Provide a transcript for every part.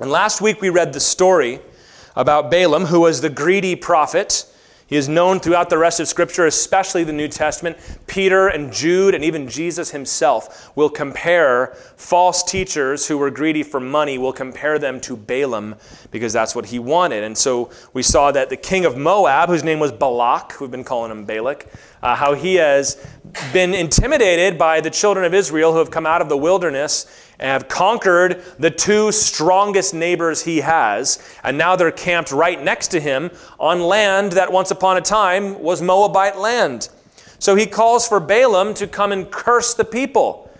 And last week we read the story about Balaam, who was the greedy prophet he is known throughout the rest of Scripture, especially the New Testament. Peter and Jude and even Jesus himself will compare false teachers who were greedy for money, will compare them to Balaam because that's what he wanted. And so we saw that the king of Moab, whose name was Balak, we've been calling him Balak, uh, how he has been intimidated by the children of Israel who have come out of the wilderness and have conquered the two strongest neighbors he has, and now they're camped right next to him on land that once upon a time was Moabite land. So he calls for Balaam to come and curse the people.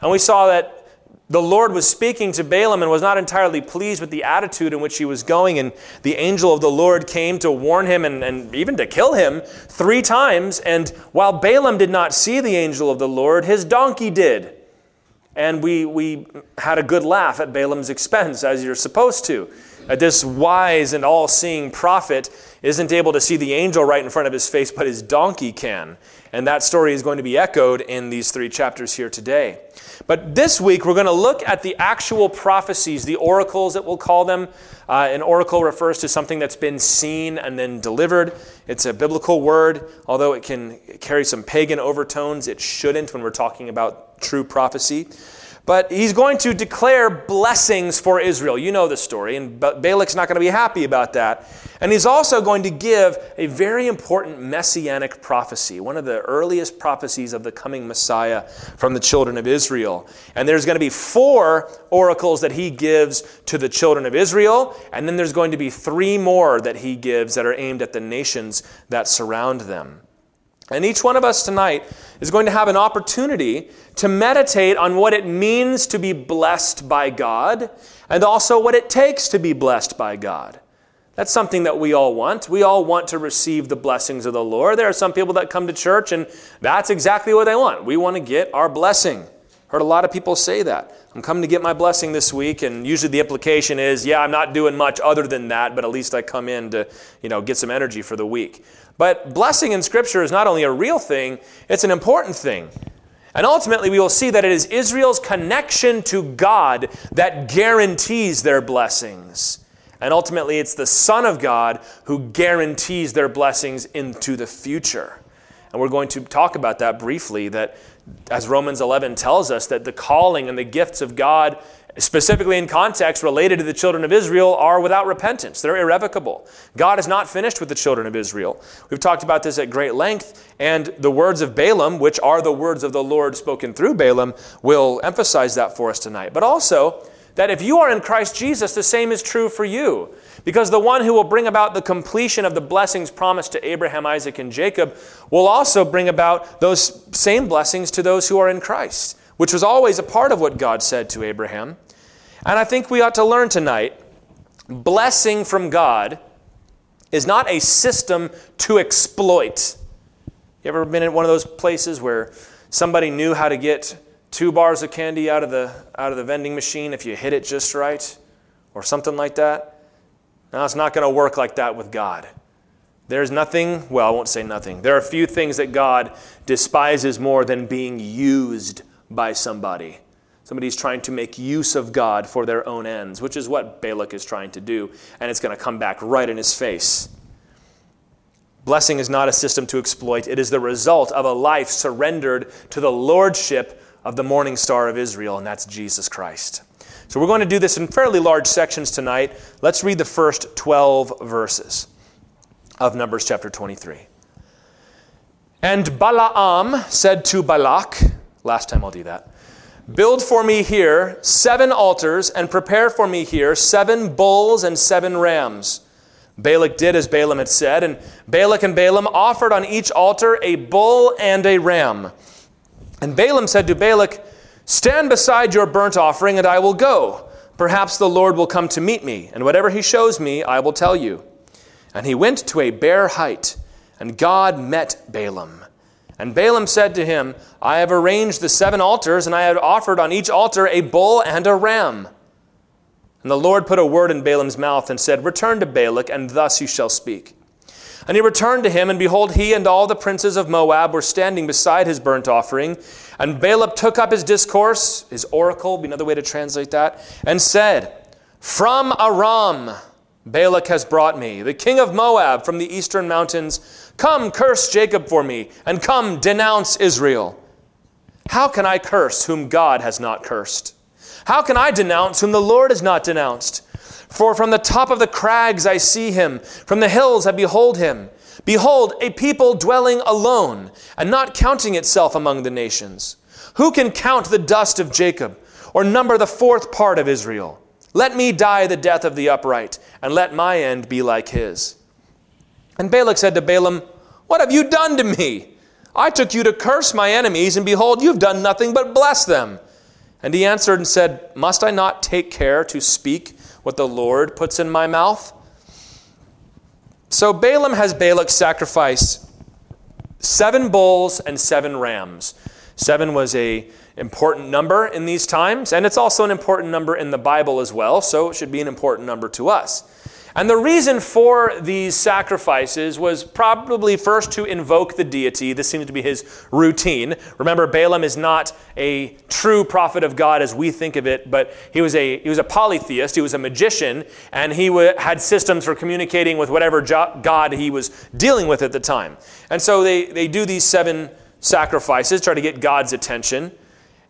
And we saw that the Lord was speaking to Balaam and was not entirely pleased with the attitude in which he was going. And the angel of the Lord came to warn him and, and even to kill him three times. And while Balaam did not see the angel of the Lord, his donkey did. And we, we had a good laugh at Balaam's expense, as you're supposed to. That this wise and all seeing prophet isn't able to see the angel right in front of his face, but his donkey can. And that story is going to be echoed in these three chapters here today. But this week, we're going to look at the actual prophecies, the oracles that we'll call them. Uh, an oracle refers to something that's been seen and then delivered. It's a biblical word, although it can carry some pagan overtones. It shouldn't when we're talking about true prophecy. But he's going to declare blessings for Israel. You know the story, and Balak's not going to be happy about that. And he's also going to give a very important messianic prophecy, one of the earliest prophecies of the coming Messiah from the children of Israel. And there's going to be four oracles that he gives to the children of Israel, and then there's going to be three more that he gives that are aimed at the nations that surround them. And each one of us tonight is going to have an opportunity to meditate on what it means to be blessed by God and also what it takes to be blessed by God. That's something that we all want. We all want to receive the blessings of the Lord. There are some people that come to church and that's exactly what they want. We want to get our blessing. Heard a lot of people say that. I'm coming to get my blessing this week, and usually the implication is, yeah, I'm not doing much other than that, but at least I come in to, you know, get some energy for the week. But blessing in Scripture is not only a real thing, it's an important thing. And ultimately, we will see that it is Israel's connection to God that guarantees their blessings. And ultimately, it's the Son of God who guarantees their blessings into the future. And we're going to talk about that briefly that as Romans 11 tells us that the calling and the gifts of God specifically in context related to the children of Israel, are without repentance. They're irrevocable. God is not finished with the children of Israel. We've talked about this at great length, and the words of Balaam, which are the words of the Lord spoken through Balaam, will emphasize that for us tonight. But also, that if you are in Christ Jesus, the same is true for you. Because the one who will bring about the completion of the blessings promised to Abraham, Isaac, and Jacob will also bring about those same blessings to those who are in Christ, which was always a part of what God said to Abraham. And I think we ought to learn tonight blessing from God is not a system to exploit. You ever been in one of those places where somebody knew how to get two bars of candy out of the, out of the vending machine if you hit it just right? Or something like that? Now it's not going to work like that with God. There's nothing, well, I won't say nothing. There are a few things that God despises more than being used by somebody. Somebody's trying to make use of God for their own ends, which is what Balak is trying to do, and it's going to come back right in his face. Blessing is not a system to exploit, it is the result of a life surrendered to the lordship of the morning star of Israel, and that's Jesus Christ. So we're going to do this in fairly large sections tonight. Let's read the first 12 verses of Numbers chapter 23. And Balaam said to Balak, last time I'll do that. Build for me here seven altars and prepare for me here seven bulls and seven rams. Balak did as Balaam had said, and Balak and Balaam offered on each altar a bull and a ram. And Balaam said to Balak, Stand beside your burnt offering, and I will go. Perhaps the Lord will come to meet me, and whatever he shows me, I will tell you. And he went to a bare height, and God met Balaam. And Balaam said to him, I have arranged the seven altars, and I have offered on each altar a bull and a ram. And the Lord put a word in Balaam's mouth and said, Return to Balak, and thus you shall speak. And he returned to him, and behold, he and all the princes of Moab were standing beside his burnt offering. And Balak took up his discourse, his oracle, be another way to translate that, and said, From Aram, Balak has brought me, the king of Moab from the eastern mountains. Come, curse Jacob for me, and come, denounce Israel. How can I curse whom God has not cursed? How can I denounce whom the Lord has not denounced? For from the top of the crags I see him, from the hills I behold him. Behold, a people dwelling alone, and not counting itself among the nations. Who can count the dust of Jacob, or number the fourth part of Israel? Let me die the death of the upright, and let my end be like his. And Balak said to Balaam, What have you done to me? I took you to curse my enemies, and behold, you've done nothing but bless them. And he answered and said, Must I not take care to speak what the Lord puts in my mouth? So Balaam has Balak sacrifice seven bulls and seven rams. Seven was a important number in these times, and it's also an important number in the Bible as well, so it should be an important number to us. And the reason for these sacrifices was probably first to invoke the deity. This seems to be his routine. Remember, Balaam is not a true prophet of God as we think of it, but he was a, he was a polytheist, he was a magician, and he w- had systems for communicating with whatever jo- God he was dealing with at the time. And so they, they do these seven sacrifices, try to get God's attention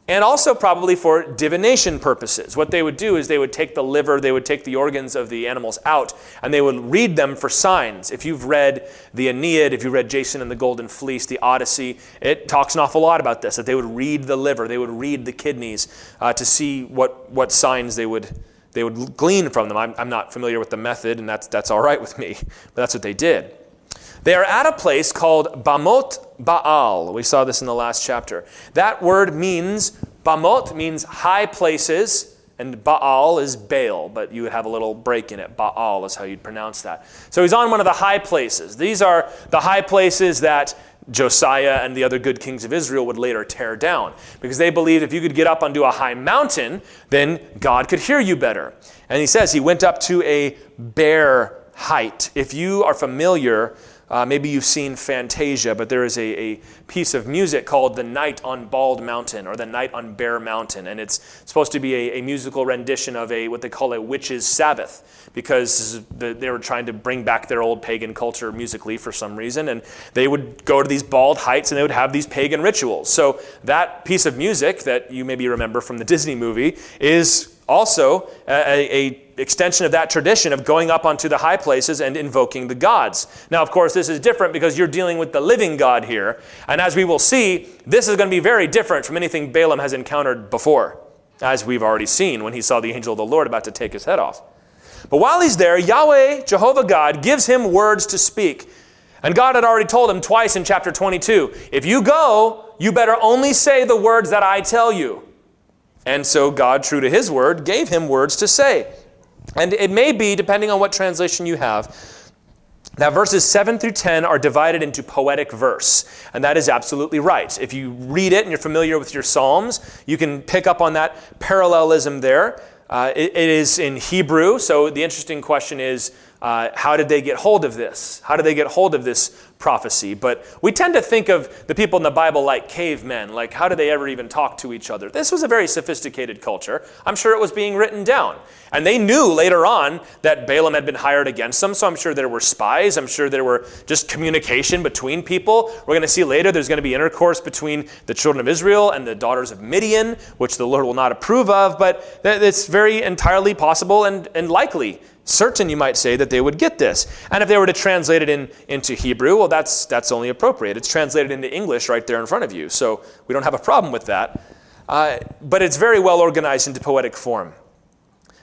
and also probably for divination purposes. What they would do is they would take the liver, they would take the organs of the animals out, and they would read them for signs. If you've read the Aeneid, if you read Jason and the Golden Fleece, the Odyssey, it talks an awful lot about this, that they would read the liver, they would read the kidneys uh, to see what, what signs they would, they would glean from them. I'm, I'm not familiar with the method, and that's, that's all right with me, but that's what they did. They are at a place called Bamot Baal. We saw this in the last chapter. That word means, Bamot means high places, and Baal is Baal, but you would have a little break in it. Baal is how you'd pronounce that. So he's on one of the high places. These are the high places that Josiah and the other good kings of Israel would later tear down because they believed if you could get up onto a high mountain, then God could hear you better. And he says he went up to a bare height. If you are familiar uh, maybe you've seen Fantasia, but there is a, a piece of music called The Night on Bald Mountain or The Night on Bare Mountain. And it's supposed to be a, a musical rendition of a what they call a witch's Sabbath because the, they were trying to bring back their old pagan culture musically for some reason. And they would go to these bald heights and they would have these pagan rituals. So that piece of music that you maybe remember from the Disney movie is also a, a extension of that tradition of going up onto the high places and invoking the gods. Now, of course, this is different because you're dealing with the living God here. And as we will see, this is going to be very different from anything Balaam has encountered before, as we've already seen when he saw the angel of the Lord about to take his head off. But while he's there, Yahweh, Jehovah God, gives him words to speak. And God had already told him twice in chapter 22 if you go, you better only say the words that I tell you. And so God, true to his word, gave him words to say. And it may be, depending on what translation you have, that verses 7 through 10 are divided into poetic verse, and that is absolutely right. If you read it and you're familiar with your Psalms, you can pick up on that parallelism there. Uh, it, it is in Hebrew, so the interesting question is uh, how did they get hold of this? How did they get hold of this prophecy? But we tend to think of the people in the Bible like cavemen, like how did they ever even talk to each other? This was a very sophisticated culture. I'm sure it was being written down. And they knew later on that Balaam had been hired against them, so I'm sure there were spies. I'm sure there were just communication between people. We're going to see later there's going to be intercourse between the children of Israel and the daughters of Midian, which the Lord will not approve of, but it's very entirely possible and, and likely certain, you might say, that they would get this. And if they were to translate it in, into Hebrew, well, that's, that's only appropriate. It's translated into English right there in front of you, so we don't have a problem with that. Uh, but it's very well organized into poetic form.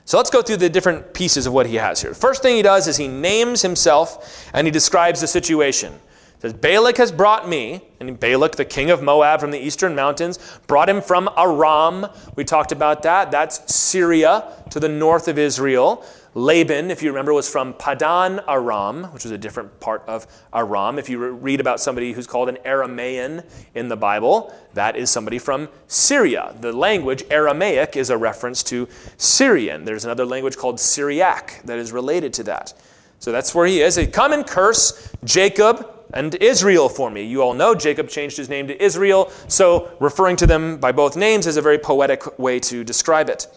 So let's go through the different pieces of what he has here. First thing he does is he names himself and he describes the situation. He says, Balak has brought me, and Balak, the king of Moab from the eastern mountains, brought him from Aram. We talked about that. That's Syria to the north of Israel. Laban, if you remember, was from Padan Aram, which was a different part of Aram. If you read about somebody who's called an Aramaean in the Bible, that is somebody from Syria. The language Aramaic is a reference to Syrian. There's another language called Syriac that is related to that. So that's where he is. Come and curse Jacob and Israel for me. You all know Jacob changed his name to Israel, so referring to them by both names is a very poetic way to describe it.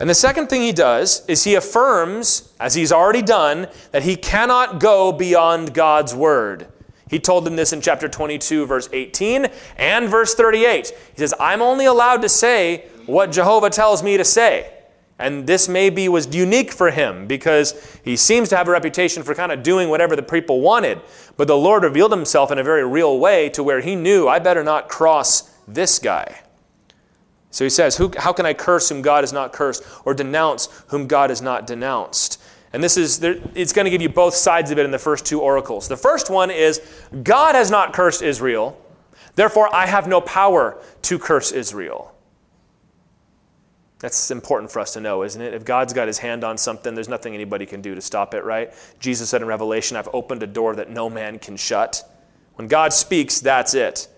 And the second thing he does is he affirms, as he's already done, that he cannot go beyond God's word. He told them this in chapter 22, verse 18 and verse 38. He says, I'm only allowed to say what Jehovah tells me to say. And this maybe was unique for him because he seems to have a reputation for kind of doing whatever the people wanted. But the Lord revealed himself in a very real way to where he knew, I better not cross this guy. So he says, How can I curse whom God has not cursed or denounce whom God has not denounced? And this is, it's going to give you both sides of it in the first two oracles. The first one is God has not cursed Israel, therefore I have no power to curse Israel. That's important for us to know, isn't it? If God's got his hand on something, there's nothing anybody can do to stop it, right? Jesus said in Revelation, I've opened a door that no man can shut. When God speaks, that's it.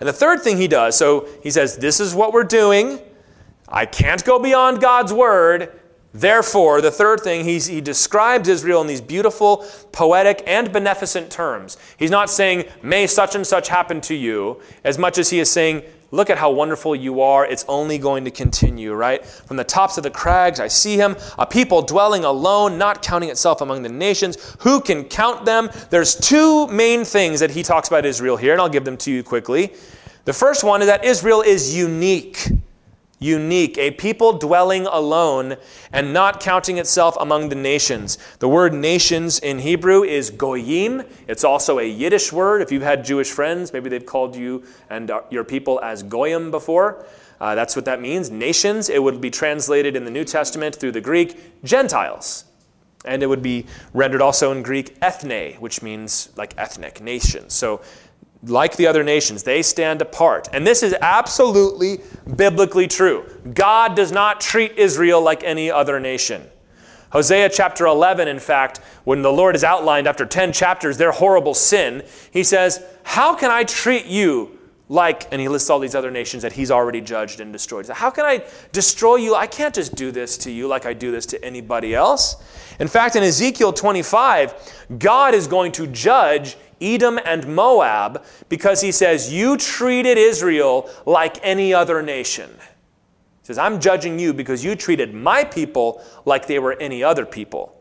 And the third thing he does, so he says, This is what we're doing. I can't go beyond God's word. Therefore, the third thing, he describes Israel in these beautiful, poetic, and beneficent terms. He's not saying, may such and such happen to you, as much as he is saying, look at how wonderful you are. It's only going to continue, right? From the tops of the crags, I see him, a people dwelling alone, not counting itself among the nations. Who can count them? There's two main things that he talks about Israel here, and I'll give them to you quickly. The first one is that Israel is unique unique, a people dwelling alone and not counting itself among the nations. The word nations in Hebrew is goyim. It's also a Yiddish word. If you've had Jewish friends, maybe they've called you and your people as goyim before. Uh, that's what that means. Nations, it would be translated in the New Testament through the Greek, Gentiles. And it would be rendered also in Greek, ethne, which means like ethnic, nation. So like the other nations, they stand apart. And this is absolutely biblically true. God does not treat Israel like any other nation. Hosea chapter 11, in fact, when the Lord has outlined after 10 chapters their horrible sin, he says, How can I treat you like, and he lists all these other nations that he's already judged and destroyed. How can I destroy you? I can't just do this to you like I do this to anybody else. In fact, in Ezekiel 25, God is going to judge Edom and Moab because he says, You treated Israel like any other nation. He says, I'm judging you because you treated my people like they were any other people.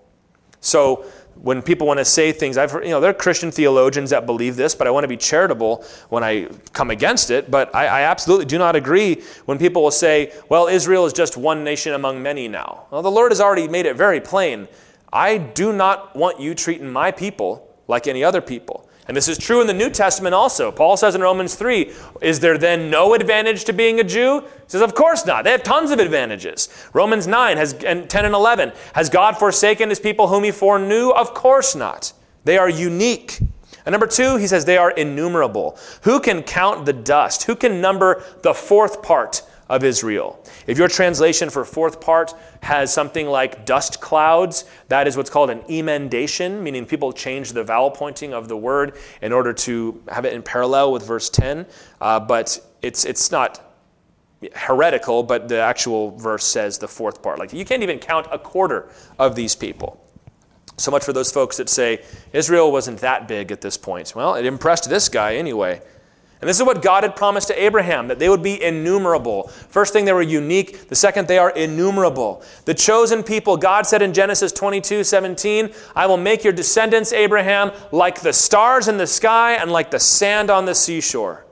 So when people want to say things, I've heard, you know, there are Christian theologians that believe this, but I want to be charitable when I come against it. But I, I, absolutely do not agree when people will say, well, Israel is just one nation among many now. Well, the Lord has already made it very plain. I do not want you treating my people like any other people. And this is true in the New Testament also. Paul says in Romans 3 Is there then no advantage to being a Jew? He says, Of course not. They have tons of advantages. Romans 9 has, and 10 and 11 Has God forsaken his people whom he foreknew? Of course not. They are unique. And number two, he says they are innumerable. Who can count the dust? Who can number the fourth part of Israel. If your translation for fourth part has something like dust clouds, that is what's called an emendation, meaning people change the vowel pointing of the word in order to have it in parallel with verse 10. Uh, but it's, it's not heretical, but the actual verse says the fourth part. Like you can't even count a quarter of these people. So much for those folks that say Israel wasn't that big at this point. Well, it impressed this guy anyway. And this is what God had promised to Abraham that they would be innumerable. First thing, they were unique. The second, they are innumerable. The chosen people, God said in Genesis 22 17, I will make your descendants, Abraham, like the stars in the sky and like the sand on the seashore.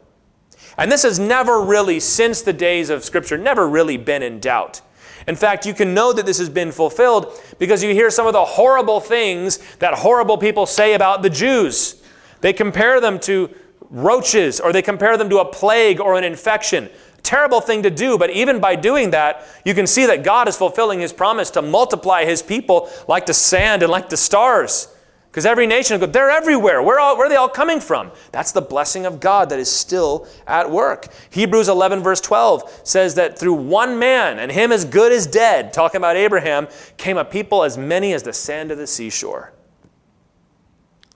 And this has never really, since the days of Scripture, never really been in doubt. In fact, you can know that this has been fulfilled because you hear some of the horrible things that horrible people say about the Jews. They compare them to roaches or they compare them to a plague or an infection. Terrible thing to do, but even by doing that, you can see that God is fulfilling his promise to multiply his people like the sand and like the stars. Because every nation, they're everywhere. Where, where are they all coming from? That's the blessing of God that is still at work. Hebrews 11, verse 12 says that through one man, and him as good as dead, talking about Abraham, came a people as many as the sand of the seashore.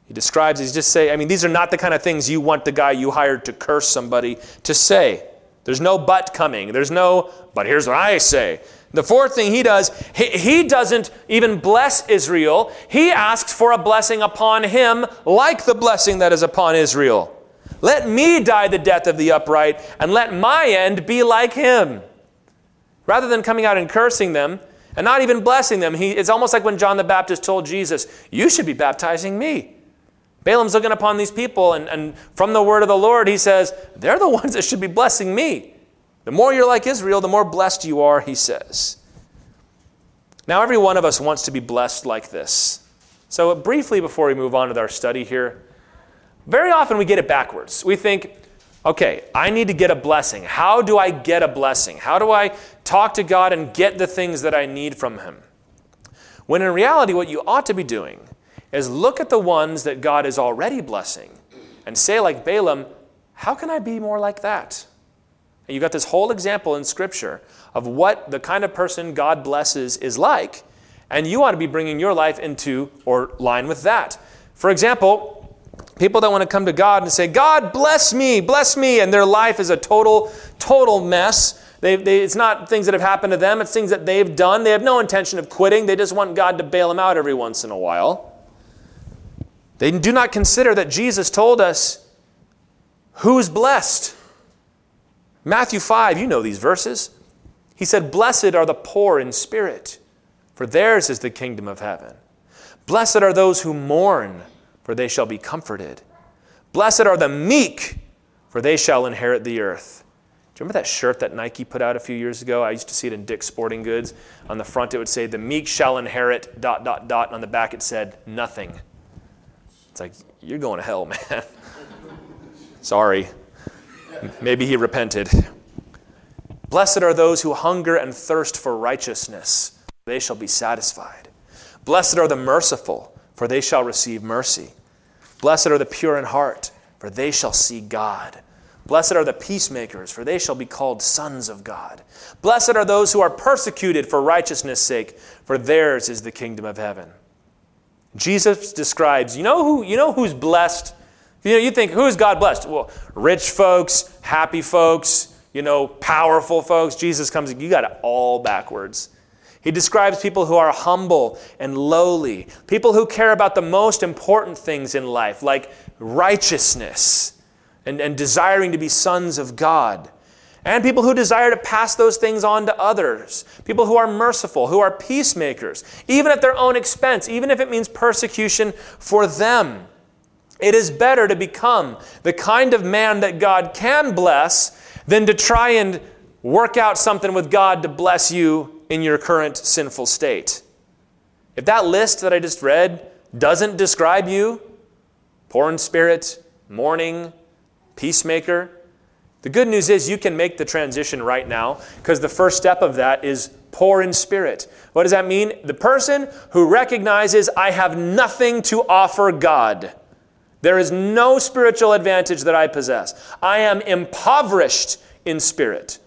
He describes, he's just saying, I mean, these are not the kind of things you want the guy you hired to curse somebody to say. There's no but coming. There's no, but here's what I say. The fourth thing he does, he, he doesn't even bless Israel. He asks for a blessing upon him, like the blessing that is upon Israel. Let me die the death of the upright, and let my end be like him. rather than coming out and cursing them and not even blessing them, he, it's almost like when John the Baptist told Jesus, You should be baptizing me. Balaam's looking upon these people, and, and from the word of the Lord, he says, They're the ones that should be blessing me. The more you're like Israel, the more blessed you are, he says. Now, every one of us wants to be blessed like this. So, briefly before we move on to our study here, very often we get it backwards. We think, okay, I need to get a blessing. How do I get a blessing? How do I talk to God and get the things that I need from Him? When in reality, what you ought to be doing is look at the ones that God is already blessing and say, like Balaam, how can I be more like that? And you've got this whole example in Scripture of what the kind of person God blesses is like, and you ought to be bringing your life into or line with that. For example, People that want to come to God and say, God, bless me, bless me, and their life is a total, total mess. They, they, it's not things that have happened to them, it's things that they've done. They have no intention of quitting. They just want God to bail them out every once in a while. They do not consider that Jesus told us who's blessed. Matthew 5, you know these verses. He said, Blessed are the poor in spirit, for theirs is the kingdom of heaven. Blessed are those who mourn for they shall be comforted. Blessed are the meek, for they shall inherit the earth. Do you remember that shirt that Nike put out a few years ago? I used to see it in Dick's Sporting Goods. On the front, it would say, The meek shall inherit, dot, dot, dot. On the back, it said, Nothing. It's like, You're going to hell, man. Sorry. Maybe he repented. Blessed are those who hunger and thirst for righteousness, they shall be satisfied. Blessed are the merciful, for they shall receive mercy. Blessed are the pure in heart, for they shall see God. Blessed are the peacemakers, for they shall be called sons of God. Blessed are those who are persecuted for righteousness' sake, for theirs is the kingdom of heaven. Jesus describes, you know who you know who's blessed? You know, you think who is God blessed? Well, rich folks, happy folks, you know, powerful folks. Jesus comes, you got it all backwards. He describes people who are humble and lowly, people who care about the most important things in life, like righteousness and, and desiring to be sons of God. And people who desire to pass those things on to others. People who are merciful, who are peacemakers, even at their own expense, even if it means persecution for them. It is better to become the kind of man that God can bless than to try and work out something with God to bless you in your current sinful state. If that list that I just read doesn't describe you, poor in spirit, mourning, peacemaker, the good news is you can make the transition right now because the first step of that is poor in spirit. What does that mean? The person who recognizes I have nothing to offer God. There is no spiritual advantage that I possess. I am impoverished in spirit.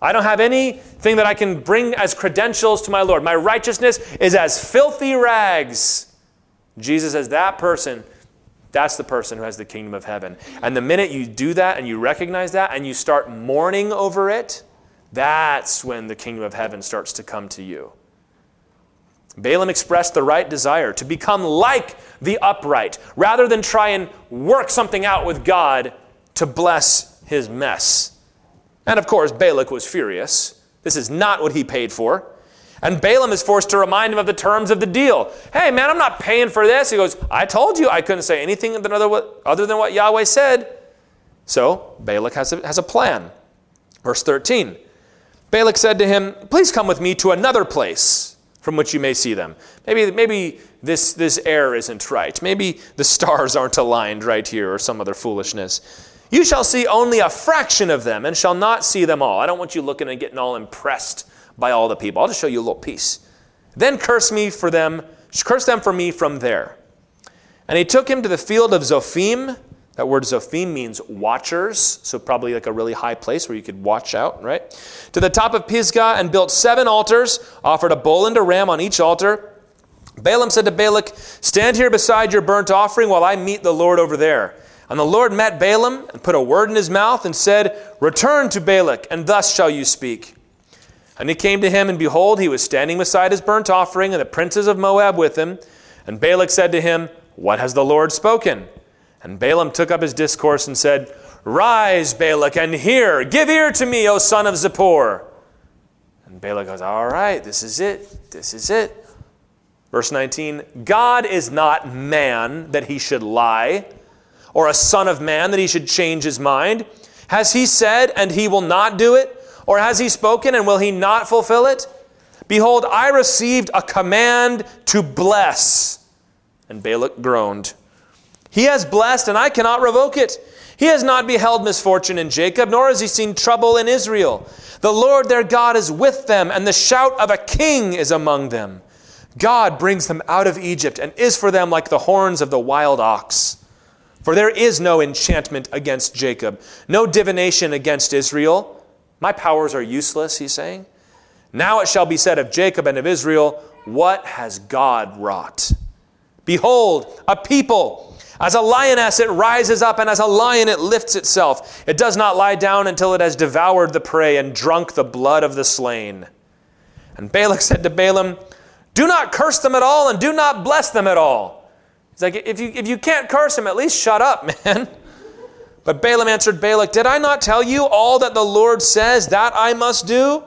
I don't have anything that I can bring as credentials to my Lord. My righteousness is as filthy rags. Jesus says, that person, that's the person who has the kingdom of heaven. And the minute you do that and you recognize that and you start mourning over it, that's when the kingdom of heaven starts to come to you. Balaam expressed the right desire to become like the upright rather than try and work something out with God to bless his mess. And of course, Balak was furious. This is not what he paid for. And Balaam is forced to remind him of the terms of the deal. Hey, man, I'm not paying for this. He goes, I told you I couldn't say anything other than what Yahweh said. So Balak has a, has a plan. Verse 13 Balak said to him, Please come with me to another place from which you may see them. Maybe, maybe this, this air isn't right. Maybe the stars aren't aligned right here or some other foolishness. You shall see only a fraction of them and shall not see them all. I don't want you looking and getting all impressed by all the people. I'll just show you a little piece. Then curse me for them, curse them for me from there. And he took him to the field of Zophim. That word Zophim means watchers, so probably like a really high place where you could watch out, right? To the top of Pisgah and built seven altars, offered a bull and a ram on each altar. Balaam said to Balak, Stand here beside your burnt offering while I meet the Lord over there. And the Lord met Balaam and put a word in his mouth and said, Return to Balak, and thus shall you speak. And he came to him, and behold, he was standing beside his burnt offering, and the princes of Moab with him. And Balak said to him, What has the Lord spoken? And Balaam took up his discourse and said, Rise, Balak, and hear. Give ear to me, O son of Zippor. And And Balak goes, All right, this is it. This is it. Verse 19 God is not man that he should lie, or a son of man that he should change his mind. Has he said, and he will not do it? Or has he spoken, and will he not fulfill it? Behold, I received a command to bless. And Balak groaned. He has blessed, and I cannot revoke it. He has not beheld misfortune in Jacob, nor has he seen trouble in Israel. The Lord their God is with them, and the shout of a king is among them. God brings them out of Egypt, and is for them like the horns of the wild ox. For there is no enchantment against Jacob, no divination against Israel. My powers are useless, he's saying. Now it shall be said of Jacob and of Israel, What has God wrought? Behold, a people. As a lioness, it rises up, and as a lion, it lifts itself. It does not lie down until it has devoured the prey and drunk the blood of the slain. And Balak said to Balaam, Do not curse them at all, and do not bless them at all. He's like, If you, if you can't curse them, at least shut up, man. But Balaam answered Balak, Did I not tell you all that the Lord says that I must do?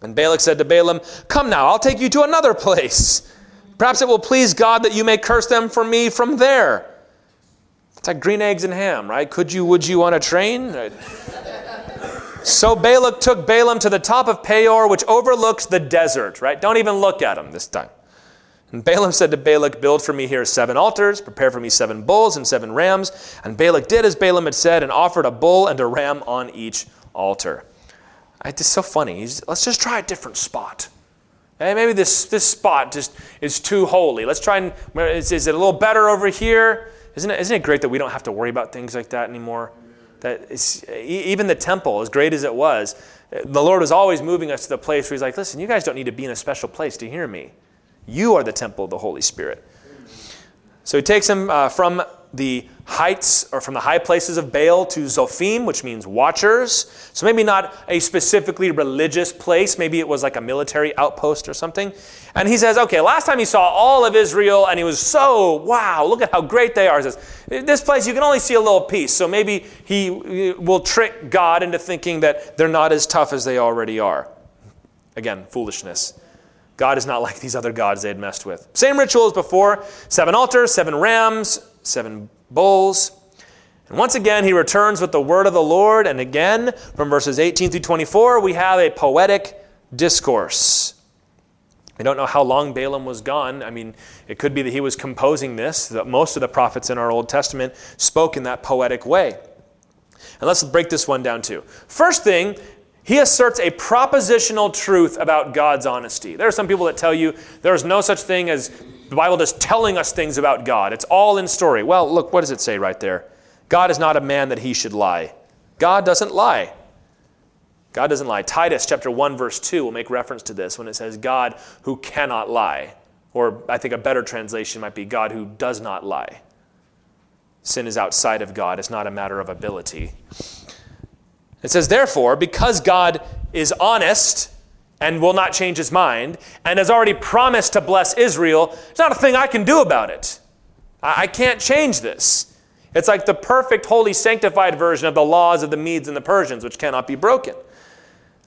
And Balak said to Balaam, Come now, I'll take you to another place. Perhaps it will please God that you may curse them for me from there. It's like green eggs and ham, right? Could you, would you on a train? so Balak took Balaam to the top of Peor, which overlooks the desert, right? Don't even look at him this time. And Balaam said to Balak, Build for me here seven altars, prepare for me seven bulls and seven rams. And Balak did as Balaam had said and offered a bull and a ram on each altar. It's so funny. let's just try a different spot. Hey, maybe this, this spot just is too holy. Let's try and, is, is it a little better over here? Isn't it, isn't it great that we don't have to worry about things like that anymore? That even the temple, as great as it was, the Lord was always moving us to the place where He's like, listen, you guys don't need to be in a special place to hear me. You are the temple of the Holy Spirit. So He takes him uh, from the heights or from the high places of Baal to Zophim, which means watchers. So maybe not a specifically religious place, maybe it was like a military outpost or something. And he says, okay, last time he saw all of Israel and he was so, wow, look at how great they are. He says, this place you can only see a little piece. So maybe he will trick God into thinking that they're not as tough as they already are. Again, foolishness. God is not like these other gods they had messed with. Same ritual as before seven altars, seven rams, seven bulls. And once again, he returns with the word of the Lord. And again, from verses 18 through 24, we have a poetic discourse. We don't know how long Balaam was gone. I mean, it could be that he was composing this, that most of the prophets in our Old Testament spoke in that poetic way. And let's break this one down too. First thing, he asserts a propositional truth about God's honesty. There are some people that tell you there is no such thing as the Bible just telling us things about God. It's all in story. Well, look, what does it say right there? God is not a man that he should lie. God doesn't lie. God doesn't lie. Titus chapter 1 verse 2 will make reference to this when it says God who cannot lie. Or I think a better translation might be God who does not lie. Sin is outside of God. It's not a matter of ability. It says, therefore, because God is honest and will not change his mind, and has already promised to bless Israel, there's not a thing I can do about it. I can't change this. It's like the perfect, holy, sanctified version of the laws of the Medes and the Persians, which cannot be broken.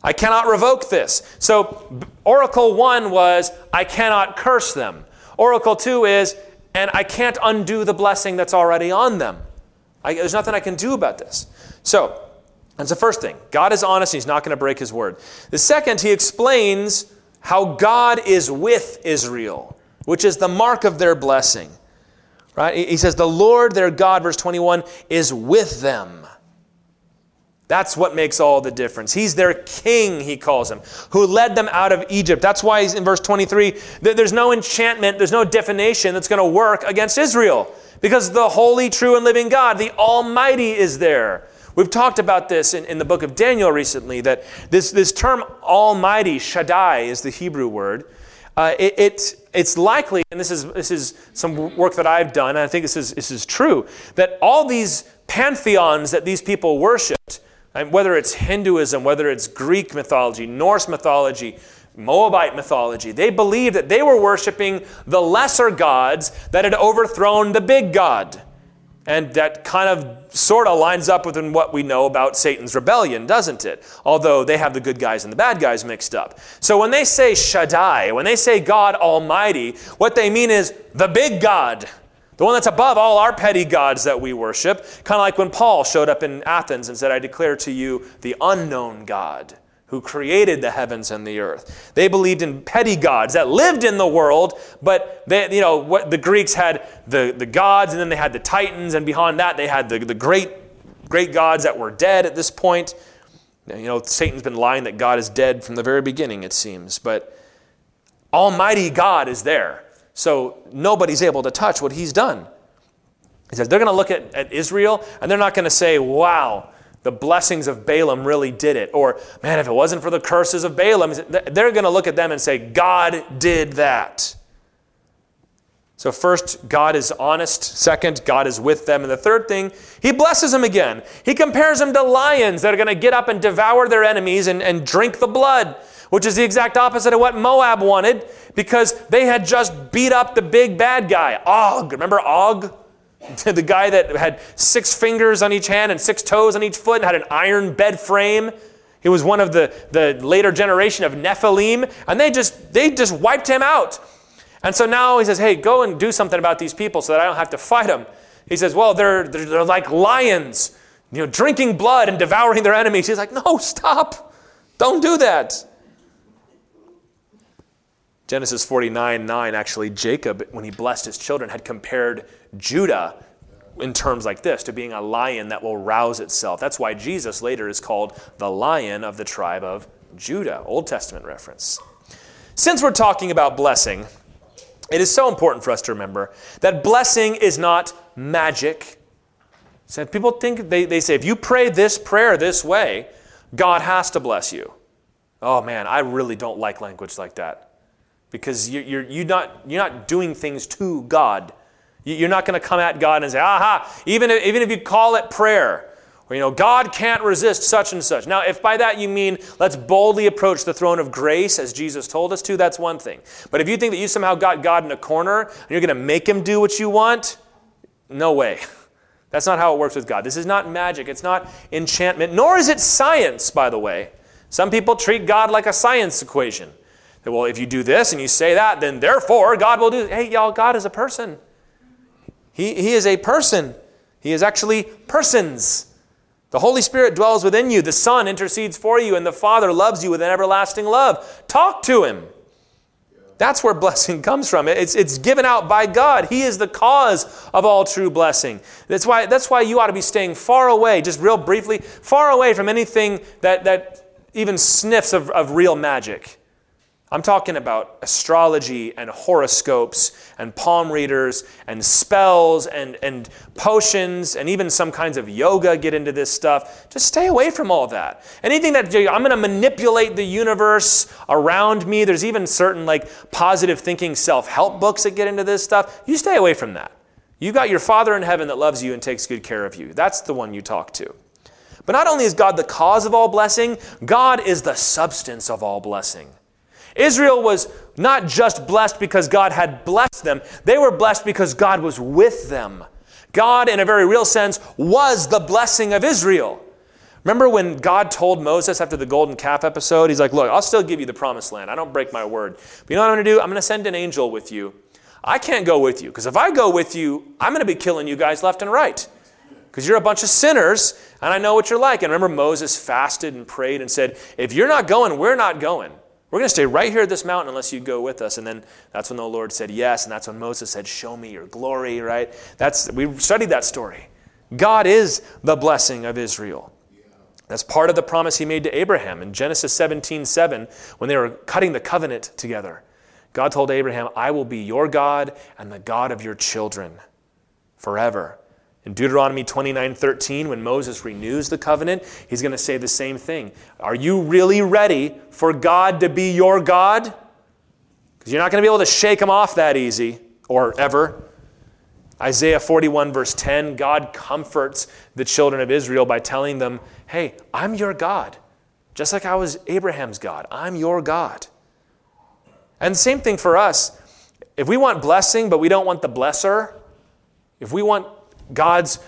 I cannot revoke this. So, Oracle 1 was, I cannot curse them. Oracle 2 is, and I can't undo the blessing that's already on them. I, there's nothing I can do about this. So, that's the first thing. God is honest and he's not going to break his word. The second, he explains how God is with Israel, which is the mark of their blessing. Right? He says, The Lord their God, verse 21, is with them. That's what makes all the difference. He's their king, he calls him, who led them out of Egypt. That's why he's in verse 23 there's no enchantment, there's no divination that's going to work against Israel because the holy, true, and living God, the Almighty, is there. We've talked about this in, in the book of Daniel recently that this, this term Almighty, Shaddai is the Hebrew word. Uh, it, it, it's likely, and this is, this is some work that I've done, and I think this is, this is true, that all these pantheons that these people worshiped, whether it's Hinduism, whether it's Greek mythology, Norse mythology, Moabite mythology, they believed that they were worshiping the lesser gods that had overthrown the big God. And that kind of sort of lines up with what we know about Satan's rebellion, doesn't it? Although they have the good guys and the bad guys mixed up. So when they say Shaddai, when they say God Almighty, what they mean is the big God, the one that's above all our petty gods that we worship. Kind of like when Paul showed up in Athens and said, I declare to you the unknown God who created the heavens and the earth. They believed in petty gods that lived in the world, but they, you know, what the Greeks had the, the gods, and then they had the titans, and behind that they had the, the great, great gods that were dead at this point. You know, Satan's been lying that God is dead from the very beginning, it seems, but Almighty God is there. So nobody's able to touch what he's done. He says they're going to look at, at Israel and they're not going to say, wow, the blessings of Balaam really did it. Or, man, if it wasn't for the curses of Balaam, they're going to look at them and say, God did that. So, first, God is honest. Second, God is with them. And the third thing, he blesses them again. He compares them to lions that are going to get up and devour their enemies and, and drink the blood, which is the exact opposite of what Moab wanted because they had just beat up the big bad guy, Og. Remember Og? the guy that had six fingers on each hand and six toes on each foot and had an iron bed frame. He was one of the, the later generation of Nephilim, and they just they just wiped him out. And so now he says, "Hey, go and do something about these people so that I don't have to fight them." He says, "Well, they're they're, they're like lions, you know, drinking blood and devouring their enemies." He's like, "No, stop! Don't do that." Genesis 49 9, actually, Jacob, when he blessed his children, had compared Judah in terms like this to being a lion that will rouse itself. That's why Jesus later is called the lion of the tribe of Judah, Old Testament reference. Since we're talking about blessing, it is so important for us to remember that blessing is not magic. So people think, they, they say, if you pray this prayer this way, God has to bless you. Oh man, I really don't like language like that because you're, you're, you're, not, you're not doing things to God. You're not going to come at God and say, aha, even if, even if you call it prayer, or, you know, God can't resist such and such. Now, if by that you mean let's boldly approach the throne of grace as Jesus told us to, that's one thing. But if you think that you somehow got God in a corner and you're going to make him do what you want, no way. That's not how it works with God. This is not magic, it's not enchantment, nor is it science, by the way. Some people treat God like a science equation. Well, if you do this and you say that, then therefore God will do. Hey, y'all, God is a person. He, he is a person. He is actually persons. The Holy Spirit dwells within you. The Son intercedes for you, and the Father loves you with an everlasting love. Talk to Him. That's where blessing comes from. It's, it's given out by God. He is the cause of all true blessing. That's why, that's why you ought to be staying far away, just real briefly, far away from anything that, that even sniffs of, of real magic. I'm talking about astrology and horoscopes and palm readers and spells and, and potions and even some kinds of yoga get into this stuff. Just stay away from all that. Anything that I'm going to manipulate the universe around me, there's even certain like positive thinking self help books that get into this stuff. You stay away from that. You got your Father in heaven that loves you and takes good care of you. That's the one you talk to. But not only is God the cause of all blessing, God is the substance of all blessing. Israel was not just blessed because God had blessed them, they were blessed because God was with them. God, in a very real sense, was the blessing of Israel. Remember when God told Moses after the golden calf episode, He's like, Look, I'll still give you the promised land. I don't break my word. But you know what I'm going to do? I'm going to send an angel with you. I can't go with you because if I go with you, I'm going to be killing you guys left and right because you're a bunch of sinners and I know what you're like. And remember, Moses fasted and prayed and said, If you're not going, we're not going. We're going to stay right here at this mountain unless you go with us. And then that's when the Lord said yes. And that's when Moses said, Show me your glory, right? That's, we studied that story. God is the blessing of Israel. That's part of the promise he made to Abraham in Genesis 17 7, when they were cutting the covenant together. God told Abraham, I will be your God and the God of your children forever. In Deuteronomy 29 13, when Moses renews the covenant, he's going to say the same thing. Are you really ready for God to be your God? Because you're not going to be able to shake him off that easy or ever. Isaiah 41, verse 10, God comforts the children of Israel by telling them, Hey, I'm your God. Just like I was Abraham's God, I'm your God. And same thing for us. If we want blessing, but we don't want the blesser, if we want God's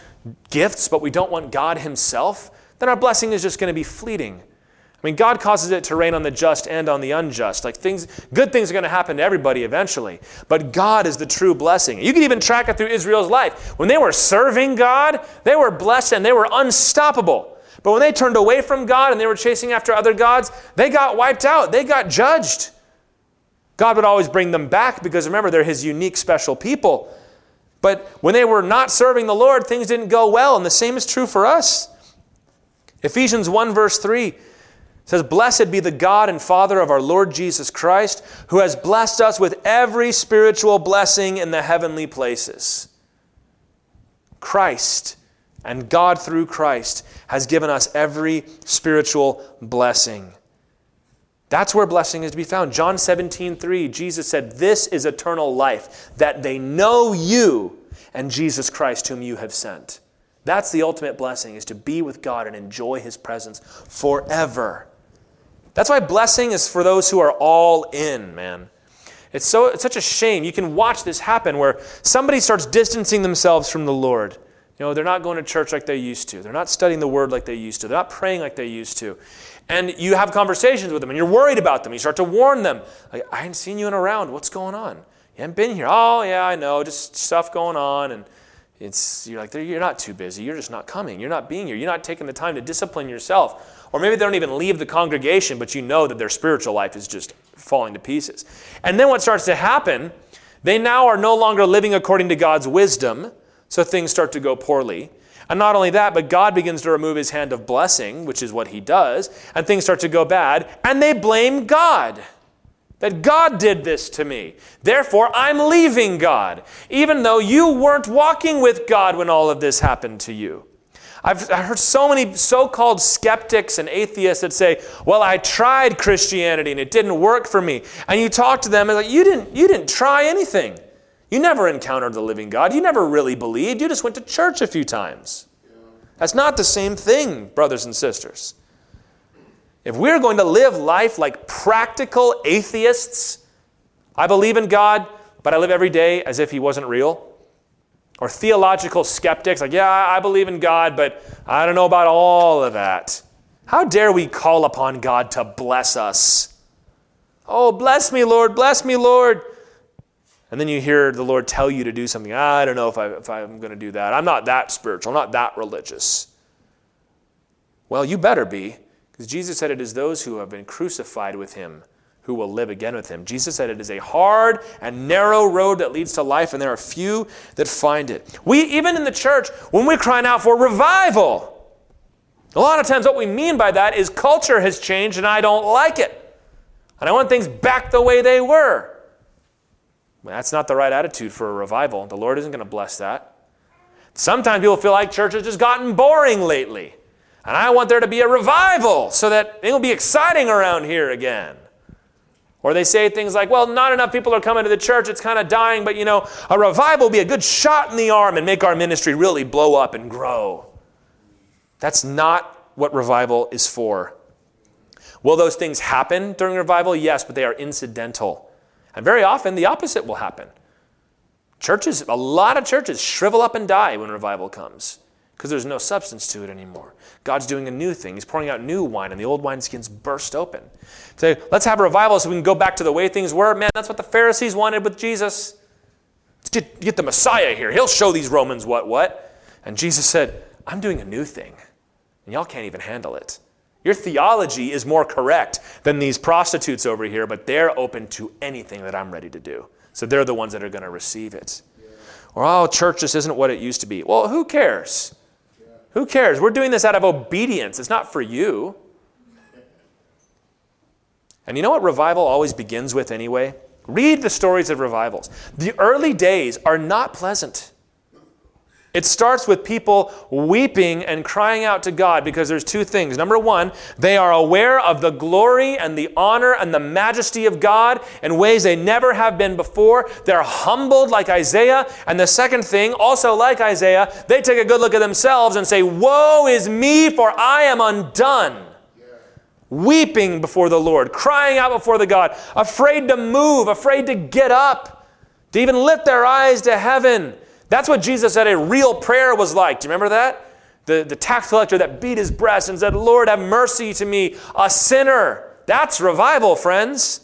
gifts, but we don't want God Himself, then our blessing is just going to be fleeting. I mean, God causes it to rain on the just and on the unjust. Like things, good things are going to happen to everybody eventually. But God is the true blessing. You can even track it through Israel's life. When they were serving God, they were blessed and they were unstoppable. But when they turned away from God and they were chasing after other gods, they got wiped out. They got judged. God would always bring them back because remember, they're His unique, special people. But when they were not serving the Lord, things didn't go well. And the same is true for us. Ephesians 1, verse 3 says, Blessed be the God and Father of our Lord Jesus Christ, who has blessed us with every spiritual blessing in the heavenly places. Christ and God through Christ has given us every spiritual blessing. That's where blessing is to be found. John 17, 3, Jesus said, This is eternal life, that they know you and Jesus Christ, whom you have sent. That's the ultimate blessing, is to be with God and enjoy his presence forever. That's why blessing is for those who are all in, man. It's, so, it's such a shame. You can watch this happen where somebody starts distancing themselves from the Lord. You know, they're not going to church like they used to. They're not studying the word like they used to. They're not praying like they used to. And you have conversations with them and you're worried about them. You start to warn them. Like, I haven't seen you in around. What's going on? You haven't been here. Oh, yeah, I know. Just stuff going on. And it's, you're like, you're not too busy. You're just not coming. You're not being here. You're not taking the time to discipline yourself. Or maybe they don't even leave the congregation, but you know that their spiritual life is just falling to pieces. And then what starts to happen, they now are no longer living according to God's wisdom, so things start to go poorly. And not only that, but God begins to remove his hand of blessing, which is what he does, and things start to go bad, and they blame God. That God did this to me. Therefore, I'm leaving God, even though you weren't walking with God when all of this happened to you. I've heard so many so called skeptics and atheists that say, Well, I tried Christianity and it didn't work for me. And you talk to them and like, you didn't, you didn't try anything. You never encountered the living God. You never really believed. You just went to church a few times. That's not the same thing, brothers and sisters. If we're going to live life like practical atheists, I believe in God, but I live every day as if He wasn't real or theological skeptics, like, yeah, I believe in God, but I don't know about all of that. How dare we call upon God to bless us? Oh, bless me, Lord, bless me, Lord. And then you hear the Lord tell you to do something. I don't know if, I, if I'm going to do that. I'm not that spiritual, I'm not that religious. Well, you better be, because Jesus said it is those who have been crucified with him who will live again with him. Jesus said it is a hard and narrow road that leads to life, and there are few that find it. We, even in the church, when we're crying out for revival, a lot of times what we mean by that is culture has changed and I don't like it. And I want things back the way they were. That's not the right attitude for a revival. The Lord isn't going to bless that. Sometimes people feel like church has just gotten boring lately. And I want there to be a revival so that it will be exciting around here again. Or they say things like, well, not enough people are coming to the church, it's kind of dying, but you know, a revival will be a good shot in the arm and make our ministry really blow up and grow. That's not what revival is for. Will those things happen during revival? Yes, but they are incidental. And very often the opposite will happen. Churches, a lot of churches shrivel up and die when revival comes because there's no substance to it anymore. God's doing a new thing. He's pouring out new wine, and the old wineskins burst open. Say, let's have a revival so we can go back to the way things were. Man, that's what the Pharisees wanted with Jesus. Let's get, get the Messiah here. He'll show these Romans what, what. And Jesus said, I'm doing a new thing, and y'all can't even handle it. Your theology is more correct than these prostitutes over here, but they're open to anything that I'm ready to do. So they're the ones that are going to receive it. Or, oh, church just isn't what it used to be. Well, who cares? Who cares? We're doing this out of obedience. It's not for you. And you know what revival always begins with anyway? Read the stories of revivals. The early days are not pleasant. It starts with people weeping and crying out to God because there's two things. Number one, they are aware of the glory and the honor and the majesty of God in ways they never have been before. They're humbled like Isaiah. And the second thing, also like Isaiah, they take a good look at themselves and say, Woe is me, for I am undone. Weeping before the Lord, crying out before the God, afraid to move, afraid to get up, to even lift their eyes to heaven That's what Jesus said a real prayer was like. Do you remember that? The, the tax collector that beat his breast and said, Lord, have mercy to me, a sinner. That's revival, friends.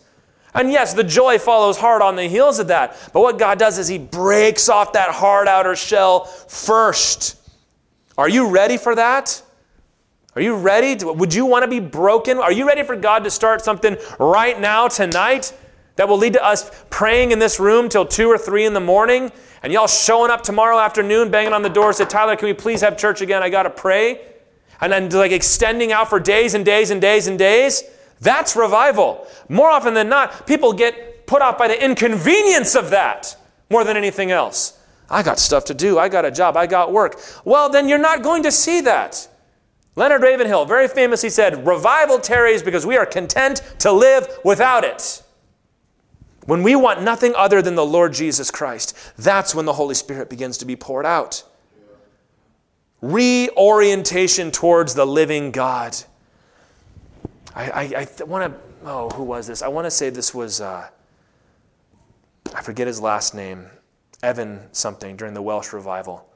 And yes, the joy follows hard on the heels of that. But what God does is He breaks off that hard outer shell first. Are you ready for that? Are you ready? To, would you want to be broken? Are you ready for God to start something right now, tonight, that will lead to us praying in this room till 2 or 3 in the morning? And y'all showing up tomorrow afternoon, banging on the door, say, Tyler, can we please have church again? I got to pray. And then like extending out for days and days and days and days. That's revival. More often than not, people get put off by the inconvenience of that more than anything else. I got stuff to do. I got a job. I got work. Well, then you're not going to see that. Leonard Ravenhill very famously said, Revival tarries because we are content to live without it. When we want nothing other than the Lord Jesus Christ, that's when the Holy Spirit begins to be poured out. Reorientation towards the living God. I, I, I want to, oh, who was this? I want to say this was, uh, I forget his last name, Evan something during the Welsh revival.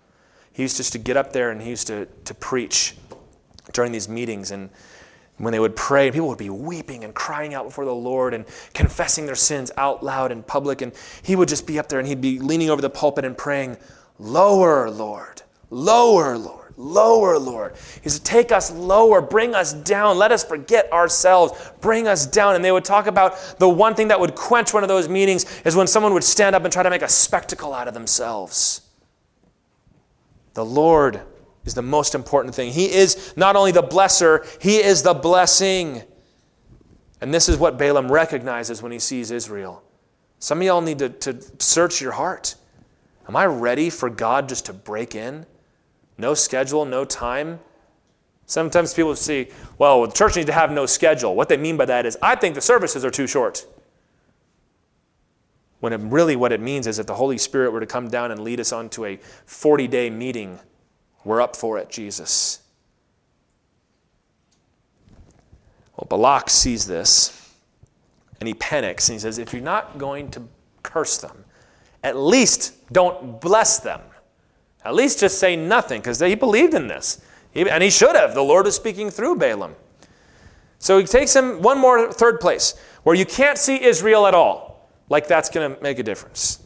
He used just to get up there and he used to, to preach during these meetings. And when they would pray, people would be weeping and crying out before the Lord and confessing their sins out loud in public. And he would just be up there and he'd be leaning over the pulpit and praying, Lower, Lord, lower, Lord lower, Lord. He said, Take us lower, bring us down, let us forget ourselves, bring us down. And they would talk about the one thing that would quench one of those meetings is when someone would stand up and try to make a spectacle out of themselves. The Lord is the most important thing. He is not only the blesser, He is the blessing. And this is what Balaam recognizes when he sees Israel. Some of y'all need to, to search your heart. Am I ready for God just to break in? No schedule, no time. Sometimes people say, well, the church needs to have no schedule. What they mean by that is, I think the services are too short. When it really what it means is that the Holy Spirit were to come down and lead us onto a 40 day meeting, we're up for it, Jesus. Well, Balak sees this and he panics and he says, If you're not going to curse them, at least don't bless them. At least just say nothing, because he believed in this. He, and he should have. The Lord is speaking through Balaam. So he takes him one more third place where you can't see Israel at all. Like that's going to make a difference.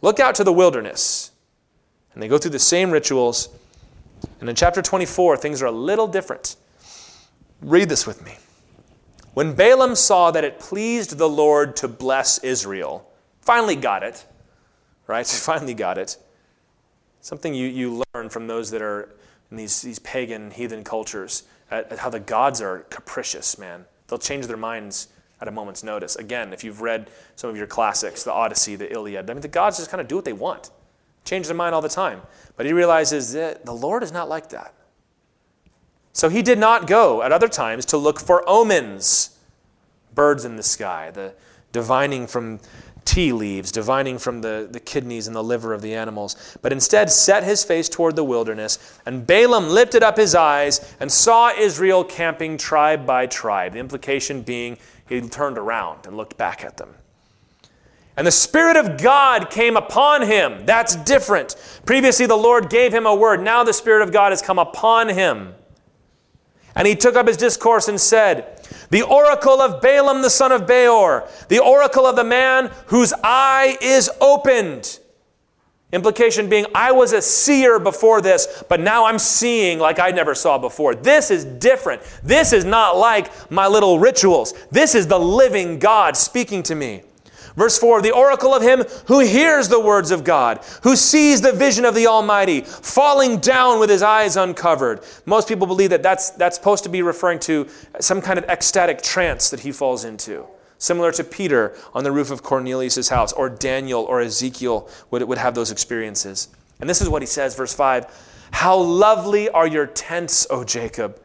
Look out to the wilderness. And they go through the same rituals. And in chapter 24, things are a little different. Read this with me. When Balaam saw that it pleased the Lord to bless Israel, finally got it, right? Finally got it. Something you, you learn from those that are in these, these pagan, heathen cultures, at, at how the gods are capricious, man. They'll change their minds at a moment's notice. Again, if you've read some of your classics, the Odyssey, the Iliad, I mean, the gods just kind of do what they want, change their mind all the time. But he realizes that the Lord is not like that. So he did not go at other times to look for omens, birds in the sky, the divining from tea leaves, divining from the, the kidneys and the liver of the animals, but instead set his face toward the wilderness. And Balaam lifted up his eyes and saw Israel camping tribe by tribe. The implication being he turned around and looked back at them. And the Spirit of God came upon him. That's different. Previously, the Lord gave him a word. Now, the Spirit of God has come upon him. And he took up his discourse and said, The oracle of Balaam the son of Beor, the oracle of the man whose eye is opened. Implication being, I was a seer before this, but now I'm seeing like I never saw before. This is different. This is not like my little rituals. This is the living God speaking to me. Verse 4 The oracle of him who hears the words of God, who sees the vision of the Almighty, falling down with his eyes uncovered. Most people believe that that's, that's supposed to be referring to some kind of ecstatic trance that he falls into. Similar to Peter on the roof of Cornelius' house, or Daniel or Ezekiel would, would have those experiences. And this is what he says, verse 5 How lovely are your tents, O Jacob!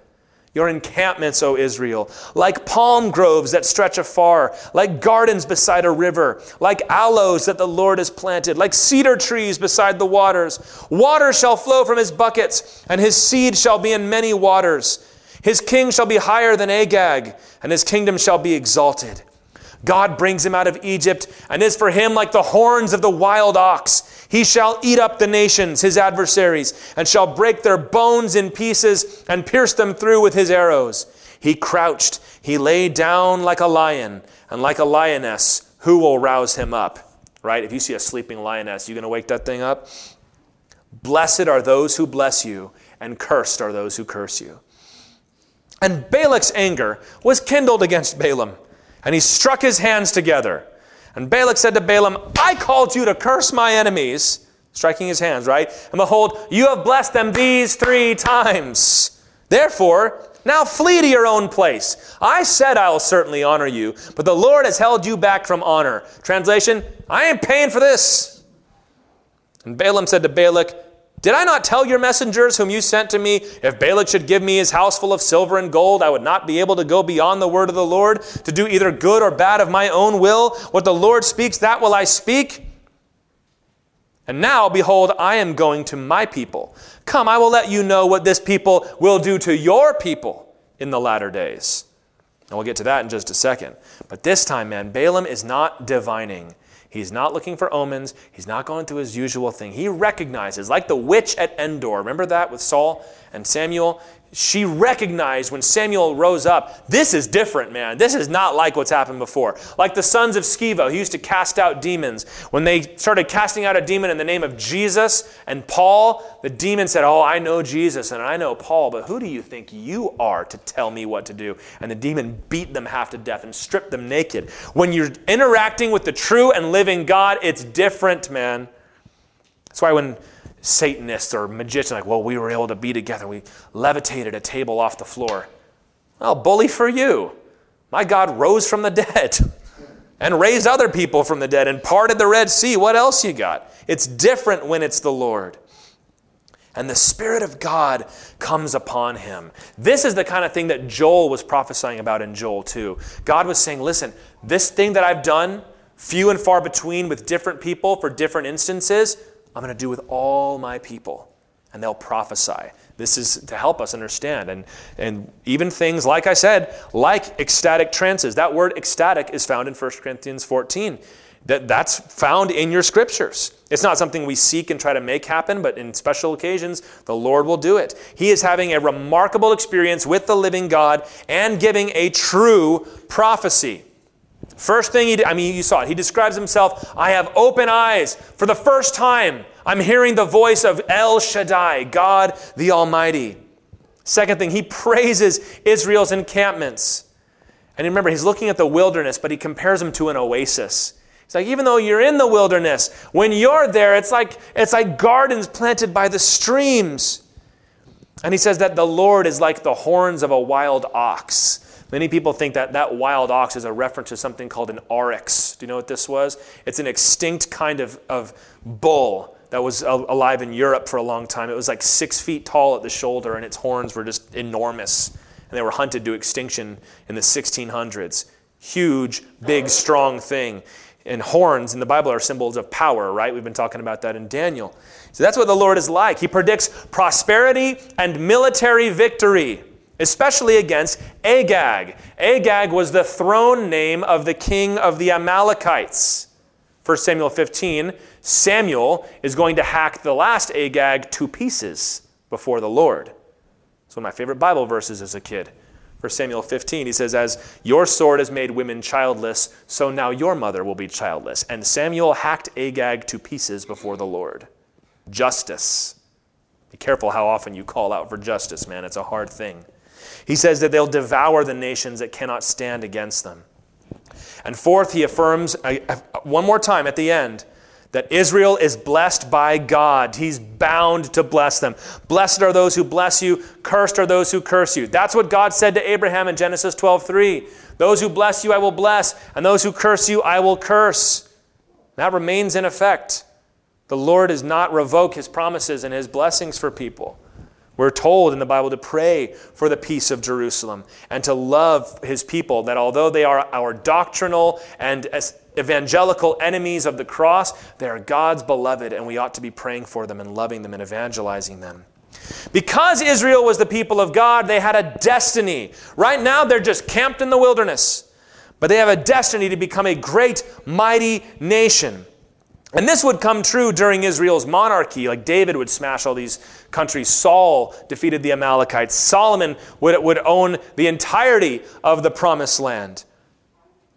Your encampments, O Israel, like palm groves that stretch afar, like gardens beside a river, like aloes that the Lord has planted, like cedar trees beside the waters. Water shall flow from his buckets, and his seed shall be in many waters. His king shall be higher than Agag, and his kingdom shall be exalted. God brings him out of Egypt and is for him like the horns of the wild ox. He shall eat up the nations, his adversaries, and shall break their bones in pieces and pierce them through with his arrows. He crouched, he lay down like a lion, and like a lioness, who will rouse him up? Right? If you see a sleeping lioness, you're going to wake that thing up? Blessed are those who bless you, and cursed are those who curse you. And Balak's anger was kindled against Balaam, and he struck his hands together. And Balak said to Balaam, I called you to curse my enemies, striking his hands, right? And behold, you have blessed them these three times. Therefore, now flee to your own place. I said I will certainly honor you, but the Lord has held you back from honor. Translation, I ain't paying for this. And Balaam said to Balak, did I not tell your messengers whom you sent to me, if Balak should give me his house full of silver and gold, I would not be able to go beyond the word of the Lord, to do either good or bad of my own will? What the Lord speaks, that will I speak. And now, behold, I am going to my people. Come, I will let you know what this people will do to your people in the latter days. And we'll get to that in just a second. But this time, man, Balaam is not divining. He's not looking for omens. He's not going through his usual thing. He recognizes, like the witch at Endor, remember that with Saul and Samuel? She recognized when Samuel rose up, this is different, man. This is not like what's happened before. Like the sons of Sceva, who used to cast out demons. When they started casting out a demon in the name of Jesus and Paul, the demon said, Oh, I know Jesus and I know Paul, but who do you think you are to tell me what to do? And the demon beat them half to death and stripped them naked. When you're interacting with the true and living God, it's different, man. That's why when Satanists or magicians, like, well, we were able to be together. We levitated a table off the floor. Well, bully for you. My God rose from the dead and raised other people from the dead and parted the Red Sea. What else you got? It's different when it's the Lord. And the Spirit of God comes upon him. This is the kind of thing that Joel was prophesying about in Joel 2. God was saying, listen, this thing that I've done, few and far between with different people for different instances, I'm going to do with all my people, and they'll prophesy. This is to help us understand. And, and even things, like I said, like ecstatic trances. That word ecstatic is found in 1 Corinthians 14. That, that's found in your scriptures. It's not something we seek and try to make happen, but in special occasions, the Lord will do it. He is having a remarkable experience with the living God and giving a true prophecy. First thing he did, I mean, you saw it. He describes himself, I have open eyes. For the first time, I'm hearing the voice of El Shaddai, God the Almighty. Second thing, he praises Israel's encampments. And remember, he's looking at the wilderness, but he compares them to an oasis. It's like even though you're in the wilderness, when you're there, it's like it's like gardens planted by the streams. And he says that the Lord is like the horns of a wild ox. Many people think that that wild ox is a reference to something called an aurochs. Do you know what this was? It's an extinct kind of, of bull that was alive in Europe for a long time. It was like six feet tall at the shoulder, and its horns were just enormous. And they were hunted to extinction in the 1600s. Huge, big, strong thing. And horns in the Bible are symbols of power, right? We've been talking about that in Daniel. So that's what the Lord is like. He predicts prosperity and military victory especially against Agag. Agag was the throne name of the king of the Amalekites. 1 Samuel 15, Samuel is going to hack the last Agag to pieces before the Lord. It's one of my favorite Bible verses as a kid. 1 Samuel 15, he says, As your sword has made women childless, so now your mother will be childless. And Samuel hacked Agag to pieces before the Lord. Justice. Be careful how often you call out for justice, man. It's a hard thing. He says that they'll devour the nations that cannot stand against them. And fourth, he affirms uh, uh, one more time at the end that Israel is blessed by God. He's bound to bless them. Blessed are those who bless you, cursed are those who curse you. That's what God said to Abraham in Genesis 12:3. Those who bless you I will bless, and those who curse you I will curse. That remains in effect. The Lord does not revoke his promises and his blessings for people. We're told in the Bible to pray for the peace of Jerusalem and to love his people, that although they are our doctrinal and evangelical enemies of the cross, they are God's beloved, and we ought to be praying for them and loving them and evangelizing them. Because Israel was the people of God, they had a destiny. Right now, they're just camped in the wilderness, but they have a destiny to become a great, mighty nation. And this would come true during Israel's monarchy. Like David would smash all these countries. Saul defeated the Amalekites. Solomon would, would own the entirety of the promised land.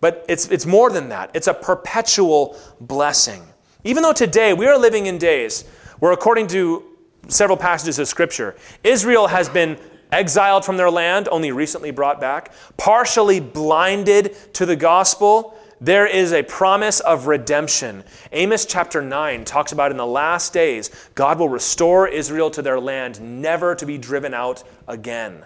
But it's, it's more than that, it's a perpetual blessing. Even though today we are living in days where, according to several passages of Scripture, Israel has been exiled from their land, only recently brought back, partially blinded to the gospel, there is a promise of redemption. Amos chapter 9 talks about in the last days, God will restore Israel to their land, never to be driven out again.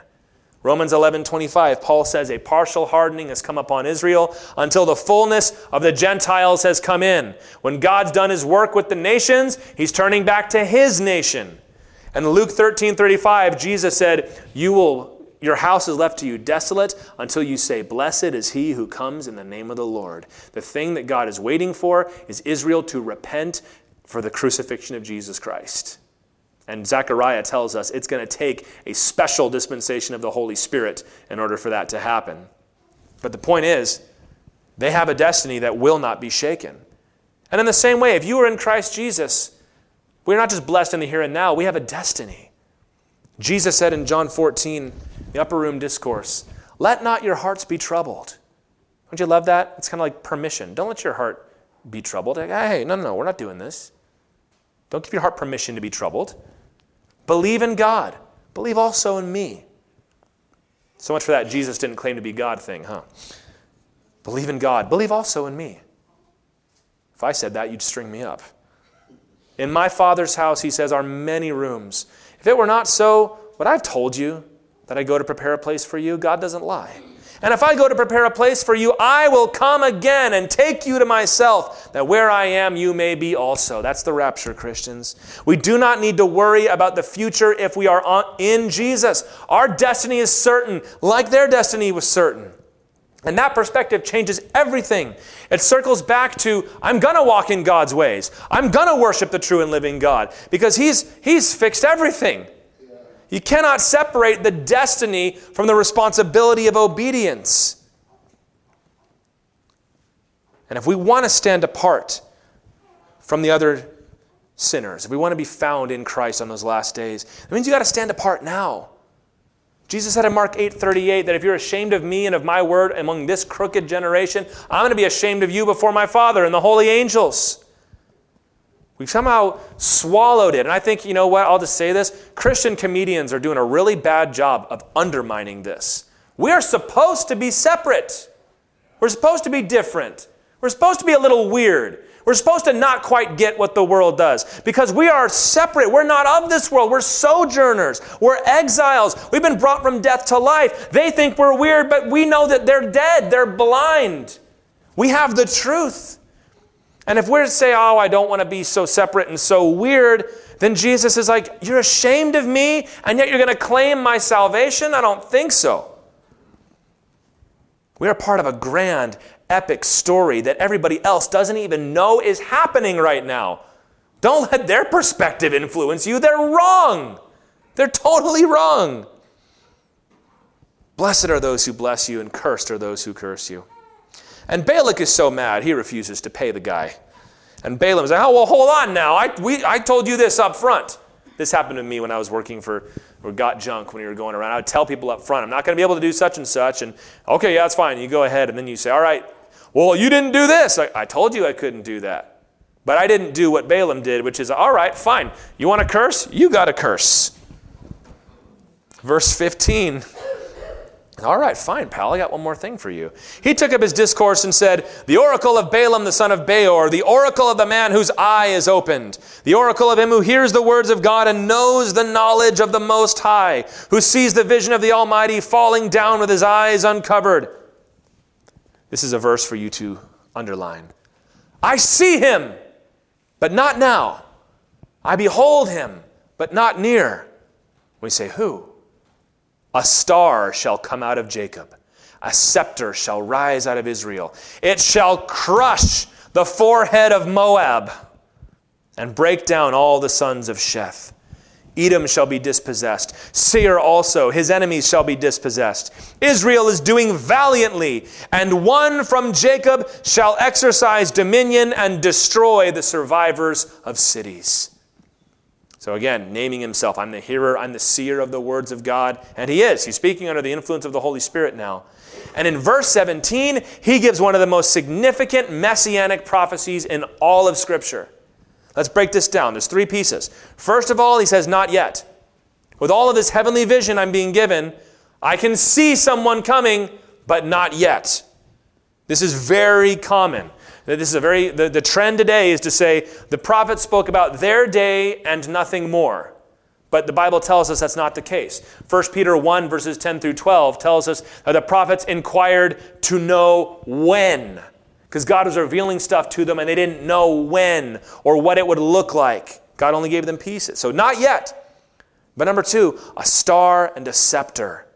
Romans 11:25 Paul says a partial hardening has come upon Israel until the fullness of the Gentiles has come in. When God's done his work with the nations, he's turning back to his nation. And Luke 13:35 Jesus said, "You will your house is left to you desolate until you say, Blessed is he who comes in the name of the Lord. The thing that God is waiting for is Israel to repent for the crucifixion of Jesus Christ. And Zechariah tells us it's going to take a special dispensation of the Holy Spirit in order for that to happen. But the point is, they have a destiny that will not be shaken. And in the same way, if you are in Christ Jesus, we're not just blessed in the here and now, we have a destiny. Jesus said in John 14, the upper room discourse, let not your hearts be troubled. Don't you love that? It's kind of like permission. Don't let your heart be troubled. Like, hey, no, no, no, we're not doing this. Don't give your heart permission to be troubled. Believe in God. Believe also in me. So much for that Jesus didn't claim to be God thing, huh? Believe in God. Believe also in me. If I said that, you'd string me up. In my Father's house, he says, are many rooms. If it were not so, what I've told you, that I go to prepare a place for you, God doesn't lie. And if I go to prepare a place for you, I will come again and take you to myself, that where I am, you may be also. That's the rapture, Christians. We do not need to worry about the future if we are in Jesus. Our destiny is certain, like their destiny was certain. And that perspective changes everything. It circles back to I'm going to walk in God's ways. I'm going to worship the true and living God because he's he's fixed everything. You cannot separate the destiny from the responsibility of obedience. And if we want to stand apart from the other sinners, if we want to be found in Christ on those last days, it means you got to stand apart now. Jesus said in Mark 8:38 that if you're ashamed of me and of my word among this crooked generation, I'm going to be ashamed of you before my Father and the holy angels. We've somehow swallowed it. And I think, you know what, I'll just say this Christian comedians are doing a really bad job of undermining this. We are supposed to be separate, we're supposed to be different, we're supposed to be a little weird. We're supposed to not quite get what the world does because we are separate. We're not of this world. We're sojourners. We're exiles. We've been brought from death to life. They think we're weird, but we know that they're dead. They're blind. We have the truth. And if we're to say, oh, I don't want to be so separate and so weird, then Jesus is like, you're ashamed of me, and yet you're going to claim my salvation? I don't think so. We are part of a grand, epic story that everybody else doesn't even know is happening right now. Don't let their perspective influence you. They're wrong. They're totally wrong. Blessed are those who bless you, and cursed are those who curse you. And Balak is so mad, he refuses to pay the guy. And Balaam's like, oh, well, hold on now. I, we, I told you this up front. This happened to me when I was working for, or got junk when we were going around. I would tell people up front, I'm not going to be able to do such and such. And okay, yeah, that's fine. You go ahead. And then you say, all right, well, you didn't do this. I, I told you I couldn't do that. But I didn't do what Balaam did, which is, all right, fine. You want to curse? You got to curse. Verse 15. All right, fine, pal. I got one more thing for you. He took up his discourse and said, The oracle of Balaam the son of Beor, the oracle of the man whose eye is opened, the oracle of him who hears the words of God and knows the knowledge of the Most High, who sees the vision of the Almighty falling down with his eyes uncovered. This is a verse for you to underline. I see him, but not now. I behold him, but not near. We say, Who? A star shall come out of Jacob, a scepter shall rise out of Israel. It shall crush the forehead of Moab and break down all the sons of Sheth. Edom shall be dispossessed. Seir also, his enemies shall be dispossessed. Israel is doing valiantly, and one from Jacob shall exercise dominion and destroy the survivors of cities. So again, naming himself, I'm the hearer, I'm the seer of the words of God. And he is. He's speaking under the influence of the Holy Spirit now. And in verse 17, he gives one of the most significant messianic prophecies in all of Scripture. Let's break this down. There's three pieces. First of all, he says, Not yet. With all of this heavenly vision I'm being given, I can see someone coming, but not yet. This is very common. This is a very, the, the trend today is to say the prophets spoke about their day and nothing more. But the Bible tells us that's not the case. 1 Peter 1, verses 10 through 12 tells us that the prophets inquired to know when because God was revealing stuff to them and they didn't know when or what it would look like. God only gave them pieces. So, not yet. But number two, a star and a scepter.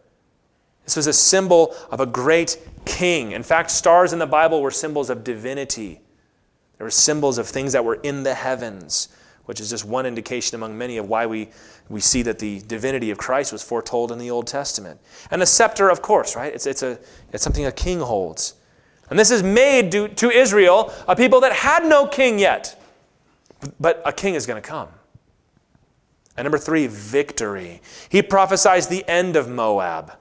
This was a symbol of a great king. In fact, stars in the Bible were symbols of divinity, they were symbols of things that were in the heavens, which is just one indication among many of why we, we see that the divinity of Christ was foretold in the Old Testament. And a scepter, of course, right? It's, it's, a, it's something a king holds. And this is made to, to Israel, a people that had no king yet. But a king is going to come. And number three, victory. He prophesies the end of Moab.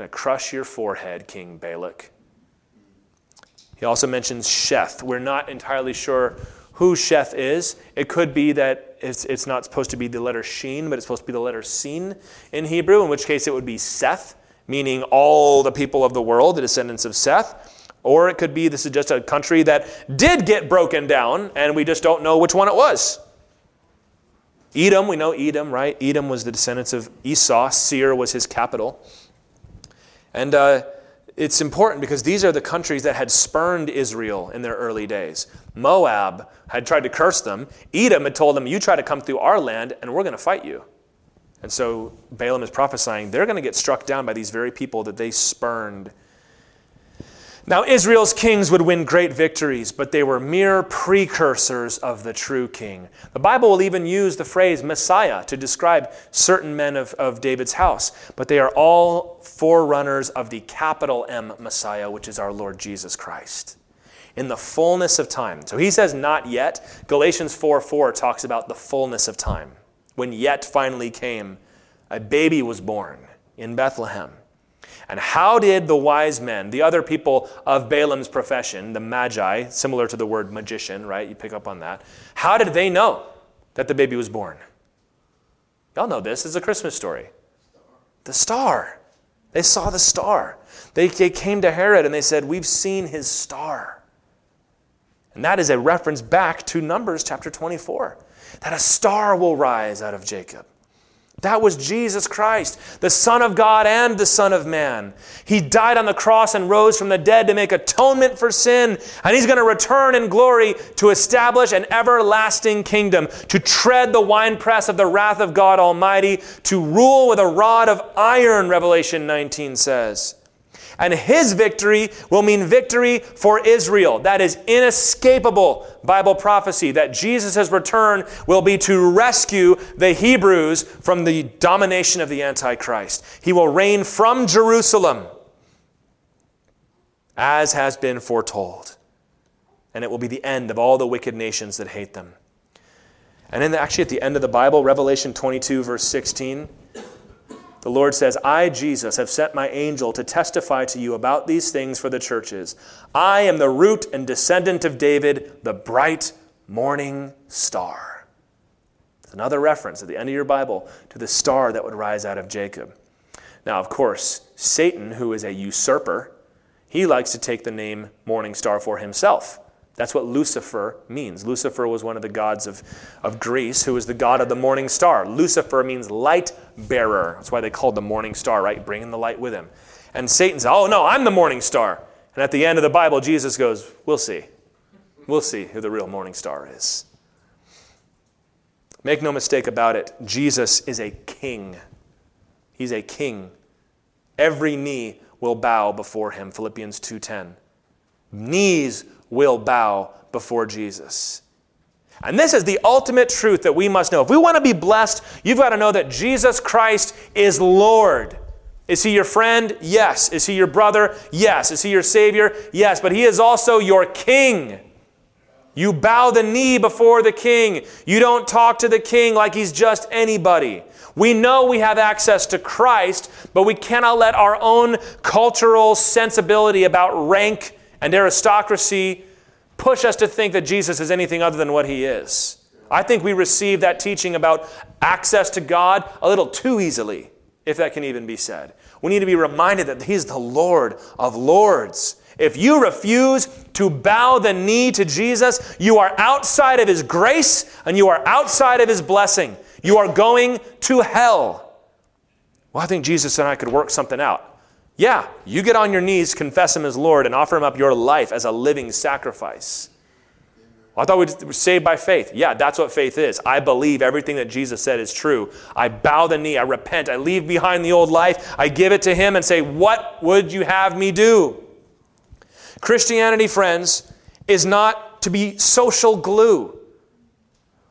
Going to crush your forehead, King Balak. He also mentions Sheth. We're not entirely sure who Sheth is. It could be that it's, it's not supposed to be the letter Shin, but it's supposed to be the letter Sin in Hebrew, in which case it would be Seth meaning all the people of the world, the descendants of Seth. Or it could be this is just a country that did get broken down, and we just don't know which one it was. Edom, we know Edom, right? Edom was the descendants of Esau. Seir was his capital. And uh, it's important because these are the countries that had spurned Israel in their early days. Moab had tried to curse them. Edom had told them, You try to come through our land, and we're going to fight you. And so Balaam is prophesying they're going to get struck down by these very people that they spurned. Now, Israel's kings would win great victories, but they were mere precursors of the true king. The Bible will even use the phrase Messiah to describe certain men of, of David's house, but they are all forerunners of the capital M Messiah, which is our Lord Jesus Christ. In the fullness of time. So he says, not yet. Galatians 4 4 talks about the fullness of time when yet finally came, a baby was born in Bethlehem. And how did the wise men, the other people of Balaam's profession, the magi, similar to the word magician, right? You pick up on that. How did they know that the baby was born? Y'all know this. It's a Christmas story. The star. They saw the star. They, they came to Herod and they said, We've seen his star. And that is a reference back to Numbers chapter 24 that a star will rise out of Jacob. That was Jesus Christ, the Son of God and the Son of Man. He died on the cross and rose from the dead to make atonement for sin. And He's going to return in glory to establish an everlasting kingdom, to tread the winepress of the wrath of God Almighty, to rule with a rod of iron, Revelation 19 says. And his victory will mean victory for Israel. That is inescapable Bible prophecy that Jesus' return will be to rescue the Hebrews from the domination of the Antichrist. He will reign from Jerusalem, as has been foretold. And it will be the end of all the wicked nations that hate them. And then, actually, at the end of the Bible, Revelation 22, verse 16, the Lord says, I, Jesus, have sent my angel to testify to you about these things for the churches. I am the root and descendant of David, the bright morning star. It's another reference at the end of your Bible to the star that would rise out of Jacob. Now, of course, Satan, who is a usurper, he likes to take the name morning star for himself. That's what Lucifer means. Lucifer was one of the gods of, of Greece who was the god of the morning star. Lucifer means light bearer. That's why they called the morning star, right? Bringing the light with him. And Satan said, Oh, no, I'm the morning star. And at the end of the Bible, Jesus goes, We'll see. We'll see who the real morning star is. Make no mistake about it, Jesus is a king. He's a king. Every knee will bow before him, Philippians 2:10. Knees will bow before Jesus. And this is the ultimate truth that we must know. If we want to be blessed, you've got to know that Jesus Christ is Lord. Is he your friend? Yes. Is he your brother? Yes. Is he your Savior? Yes. But he is also your King. You bow the knee before the King. You don't talk to the King like he's just anybody. We know we have access to Christ, but we cannot let our own cultural sensibility about rank and aristocracy push us to think that Jesus is anything other than what he is. I think we receive that teaching about access to God a little too easily, if that can even be said. We need to be reminded that he's the Lord of Lords. If you refuse to bow the knee to Jesus, you are outside of his grace and you are outside of his blessing. You are going to hell. Well, I think Jesus and I could work something out. Yeah, you get on your knees, confess Him as Lord, and offer Him up your life as a living sacrifice. I thought we were saved by faith. Yeah, that's what faith is. I believe everything that Jesus said is true. I bow the knee, I repent, I leave behind the old life, I give it to Him and say, What would you have me do? Christianity, friends, is not to be social glue.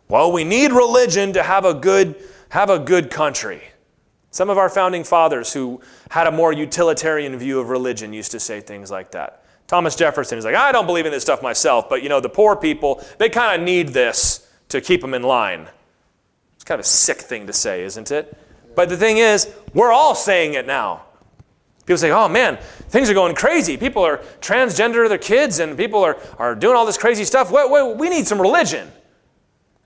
Well, we need religion to have a good, have a good country. Some of our founding fathers who had a more utilitarian view of religion used to say things like that. Thomas Jefferson is like, I don't believe in this stuff myself, but you know, the poor people, they kind of need this to keep them in line. It's kind of a sick thing to say, isn't it? But the thing is, we're all saying it now. People say, oh man, things are going crazy. People are transgender their kids and people are, are doing all this crazy stuff. We, we, we need some religion.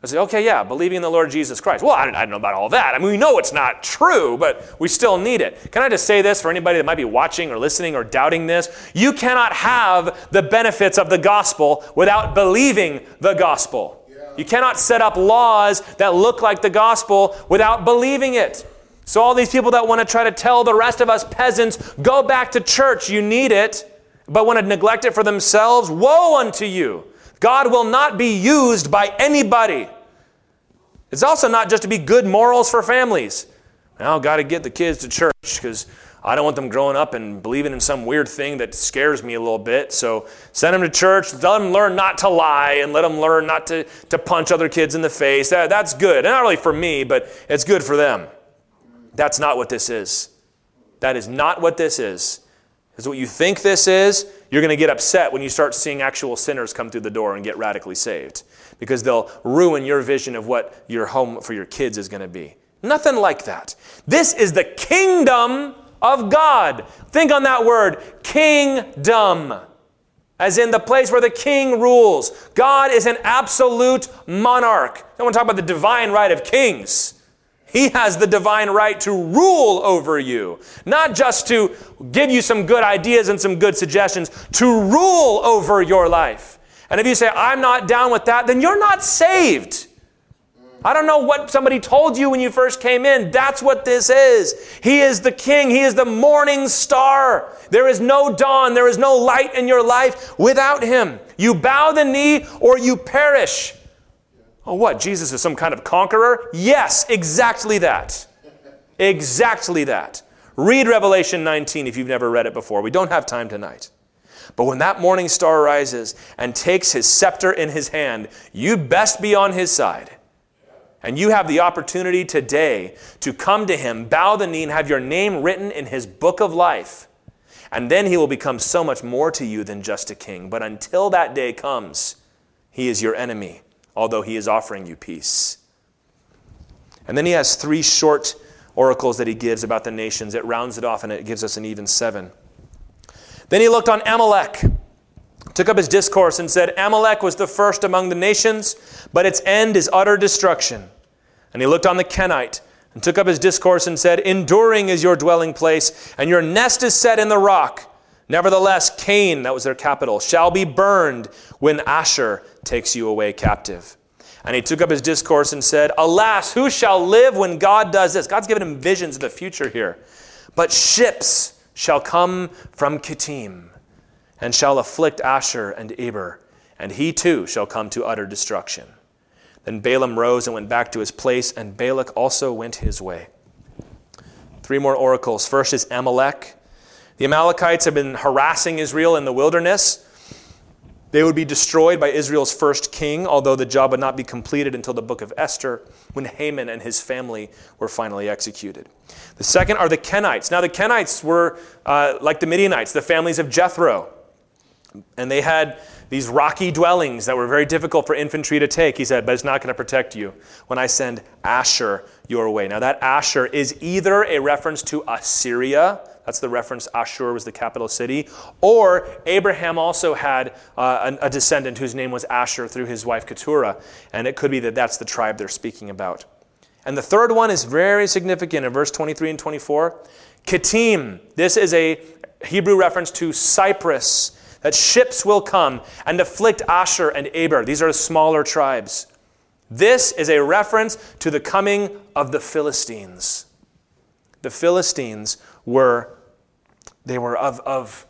I say, okay, yeah, believing in the Lord Jesus Christ. Well, I, I don't know about all that. I mean, we know it's not true, but we still need it. Can I just say this for anybody that might be watching or listening or doubting this? You cannot have the benefits of the gospel without believing the gospel. You cannot set up laws that look like the gospel without believing it. So, all these people that want to try to tell the rest of us peasants, go back to church, you need it, but want to neglect it for themselves, woe unto you. God will not be used by anybody. It's also not just to be good morals for families. Now, got to get the kids to church because I don't want them growing up and believing in some weird thing that scares me a little bit. So send them to church, let them learn not to lie, and let them learn not to, to punch other kids in the face. That, that's good. And not really for me, but it's good for them. That's not what this is. That is not what this is. Because what you think this is, you're going to get upset when you start seeing actual sinners come through the door and get radically saved because they'll ruin your vision of what your home for your kids is going to be. Nothing like that. This is the kingdom of God. Think on that word, kingdom, as in the place where the king rules. God is an absolute monarch. I want to talk about the divine right of kings. He has the divine right to rule over you, not just to give you some good ideas and some good suggestions, to rule over your life. And if you say, I'm not down with that, then you're not saved. I don't know what somebody told you when you first came in. That's what this is. He is the king, He is the morning star. There is no dawn, there is no light in your life without Him. You bow the knee or you perish. Oh, what? Jesus is some kind of conqueror? Yes, exactly that. Exactly that. Read Revelation 19 if you've never read it before. We don't have time tonight. But when that morning star rises and takes his scepter in his hand, you best be on his side. And you have the opportunity today to come to him, bow the knee, and have your name written in his book of life. And then he will become so much more to you than just a king. But until that day comes, he is your enemy although he is offering you peace. And then he has three short oracles that he gives about the nations. It rounds it off and it gives us an even seven. Then he looked on Amalek, took up his discourse, and said, Amalek was the first among the nations, but its end is utter destruction. And he looked on the Kenite and took up his discourse and said, Enduring is your dwelling place, and your nest is set in the rock. Nevertheless, Kain, that was their capital, shall be burned when Asshur takes you away captive. And he took up his discourse and said, Alas, who shall live when God does this? God's given him visions of the future here. But ships shall come from Kittim and shall afflict Asshur and Eber, and he too shall come to utter destruction. Then Balaam rose and went back to his place, and Balak also went his way. Three more oracles. First is Amalek. The Amalekites have been harassing Israel in the wilderness. They would be destroyed by Israel's first king, although the job would not be completed until the book of Esther, when Haman and his family were finally executed. The second are the Kenites. Now, the Kenites were uh, like the Midianites, the families of Jethro. And they had these rocky dwellings that were very difficult for infantry to take. He said, But it's not going to protect you when I send Asshur your way. Now, that Asshur is either a reference to Assyria that's the reference. Ashur was the capital city. Or Abraham also had uh, a, descendant whose name was Asher through his wife Keturah. And it could be that that's the tribe they're speaking about. And the third one is very significant in verse 23 and 24. Kittim. This is a Hebrew reference to Cyprus, that ships will come and afflict Asher and Eber. These are smaller tribes. This is a reference to the coming of the Philistines. The Philistines were they were of, of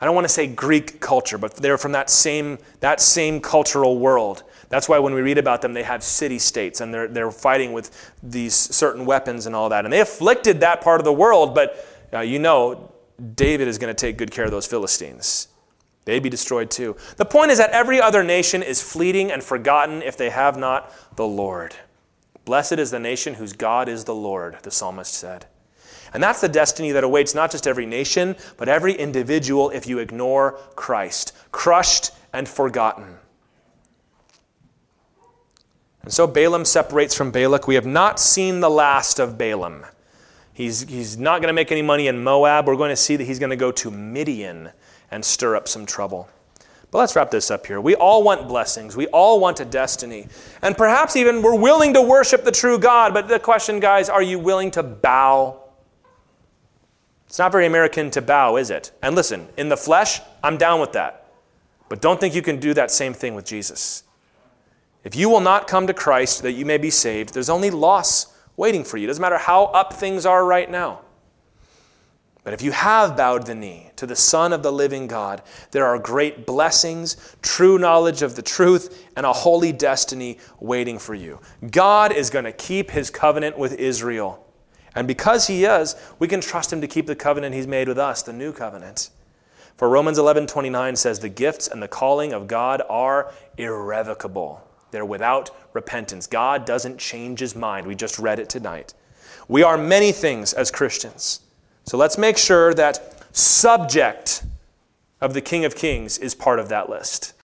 I don't want to say Greek culture, but they're from that same, that same cultural world. That's why when we read about them, they have city states and they're, they're fighting with these certain weapons and all that. And they afflicted that part of the world, but uh, you know, David is going to take good care of those Philistines. They'd be destroyed too. The point is that every other nation is fleeting and forgotten if they have not the Lord. Blessed is the nation whose God is the Lord, the psalmist said. And that's the destiny that awaits not just every nation, but every individual if you ignore Christ, crushed and forgotten. And so Balaam separates from Balak. We have not seen the last of Balaam. He's, he's not going to make any money in Moab. We're going to see that he's going to go to Midian and stir up some trouble. But let's wrap this up here. We all want blessings. We all want a destiny. And perhaps even we're willing to worship the true God. But the question, guys, are you willing to bow it's not very American to bow, is it? And listen, in the flesh, I'm down with that. But don't think you can do that same thing with Jesus. If you will not come to Christ that you may be saved, there's only loss waiting for you. It doesn't matter how up things are right now. But if you have bowed the knee to the Son of the living God, there are great blessings, true knowledge of the truth, and a holy destiny waiting for you. God is going to keep his covenant with Israel. And because he is, we can trust him to keep the covenant he's made with us, the new covenant. For Romans 11:29 says the gifts and the calling of God are irrevocable. They're without repentance. God doesn't change his mind. We just read it tonight. We are many things as Christians. So let's make sure that subject of the King of Kings is part of that list.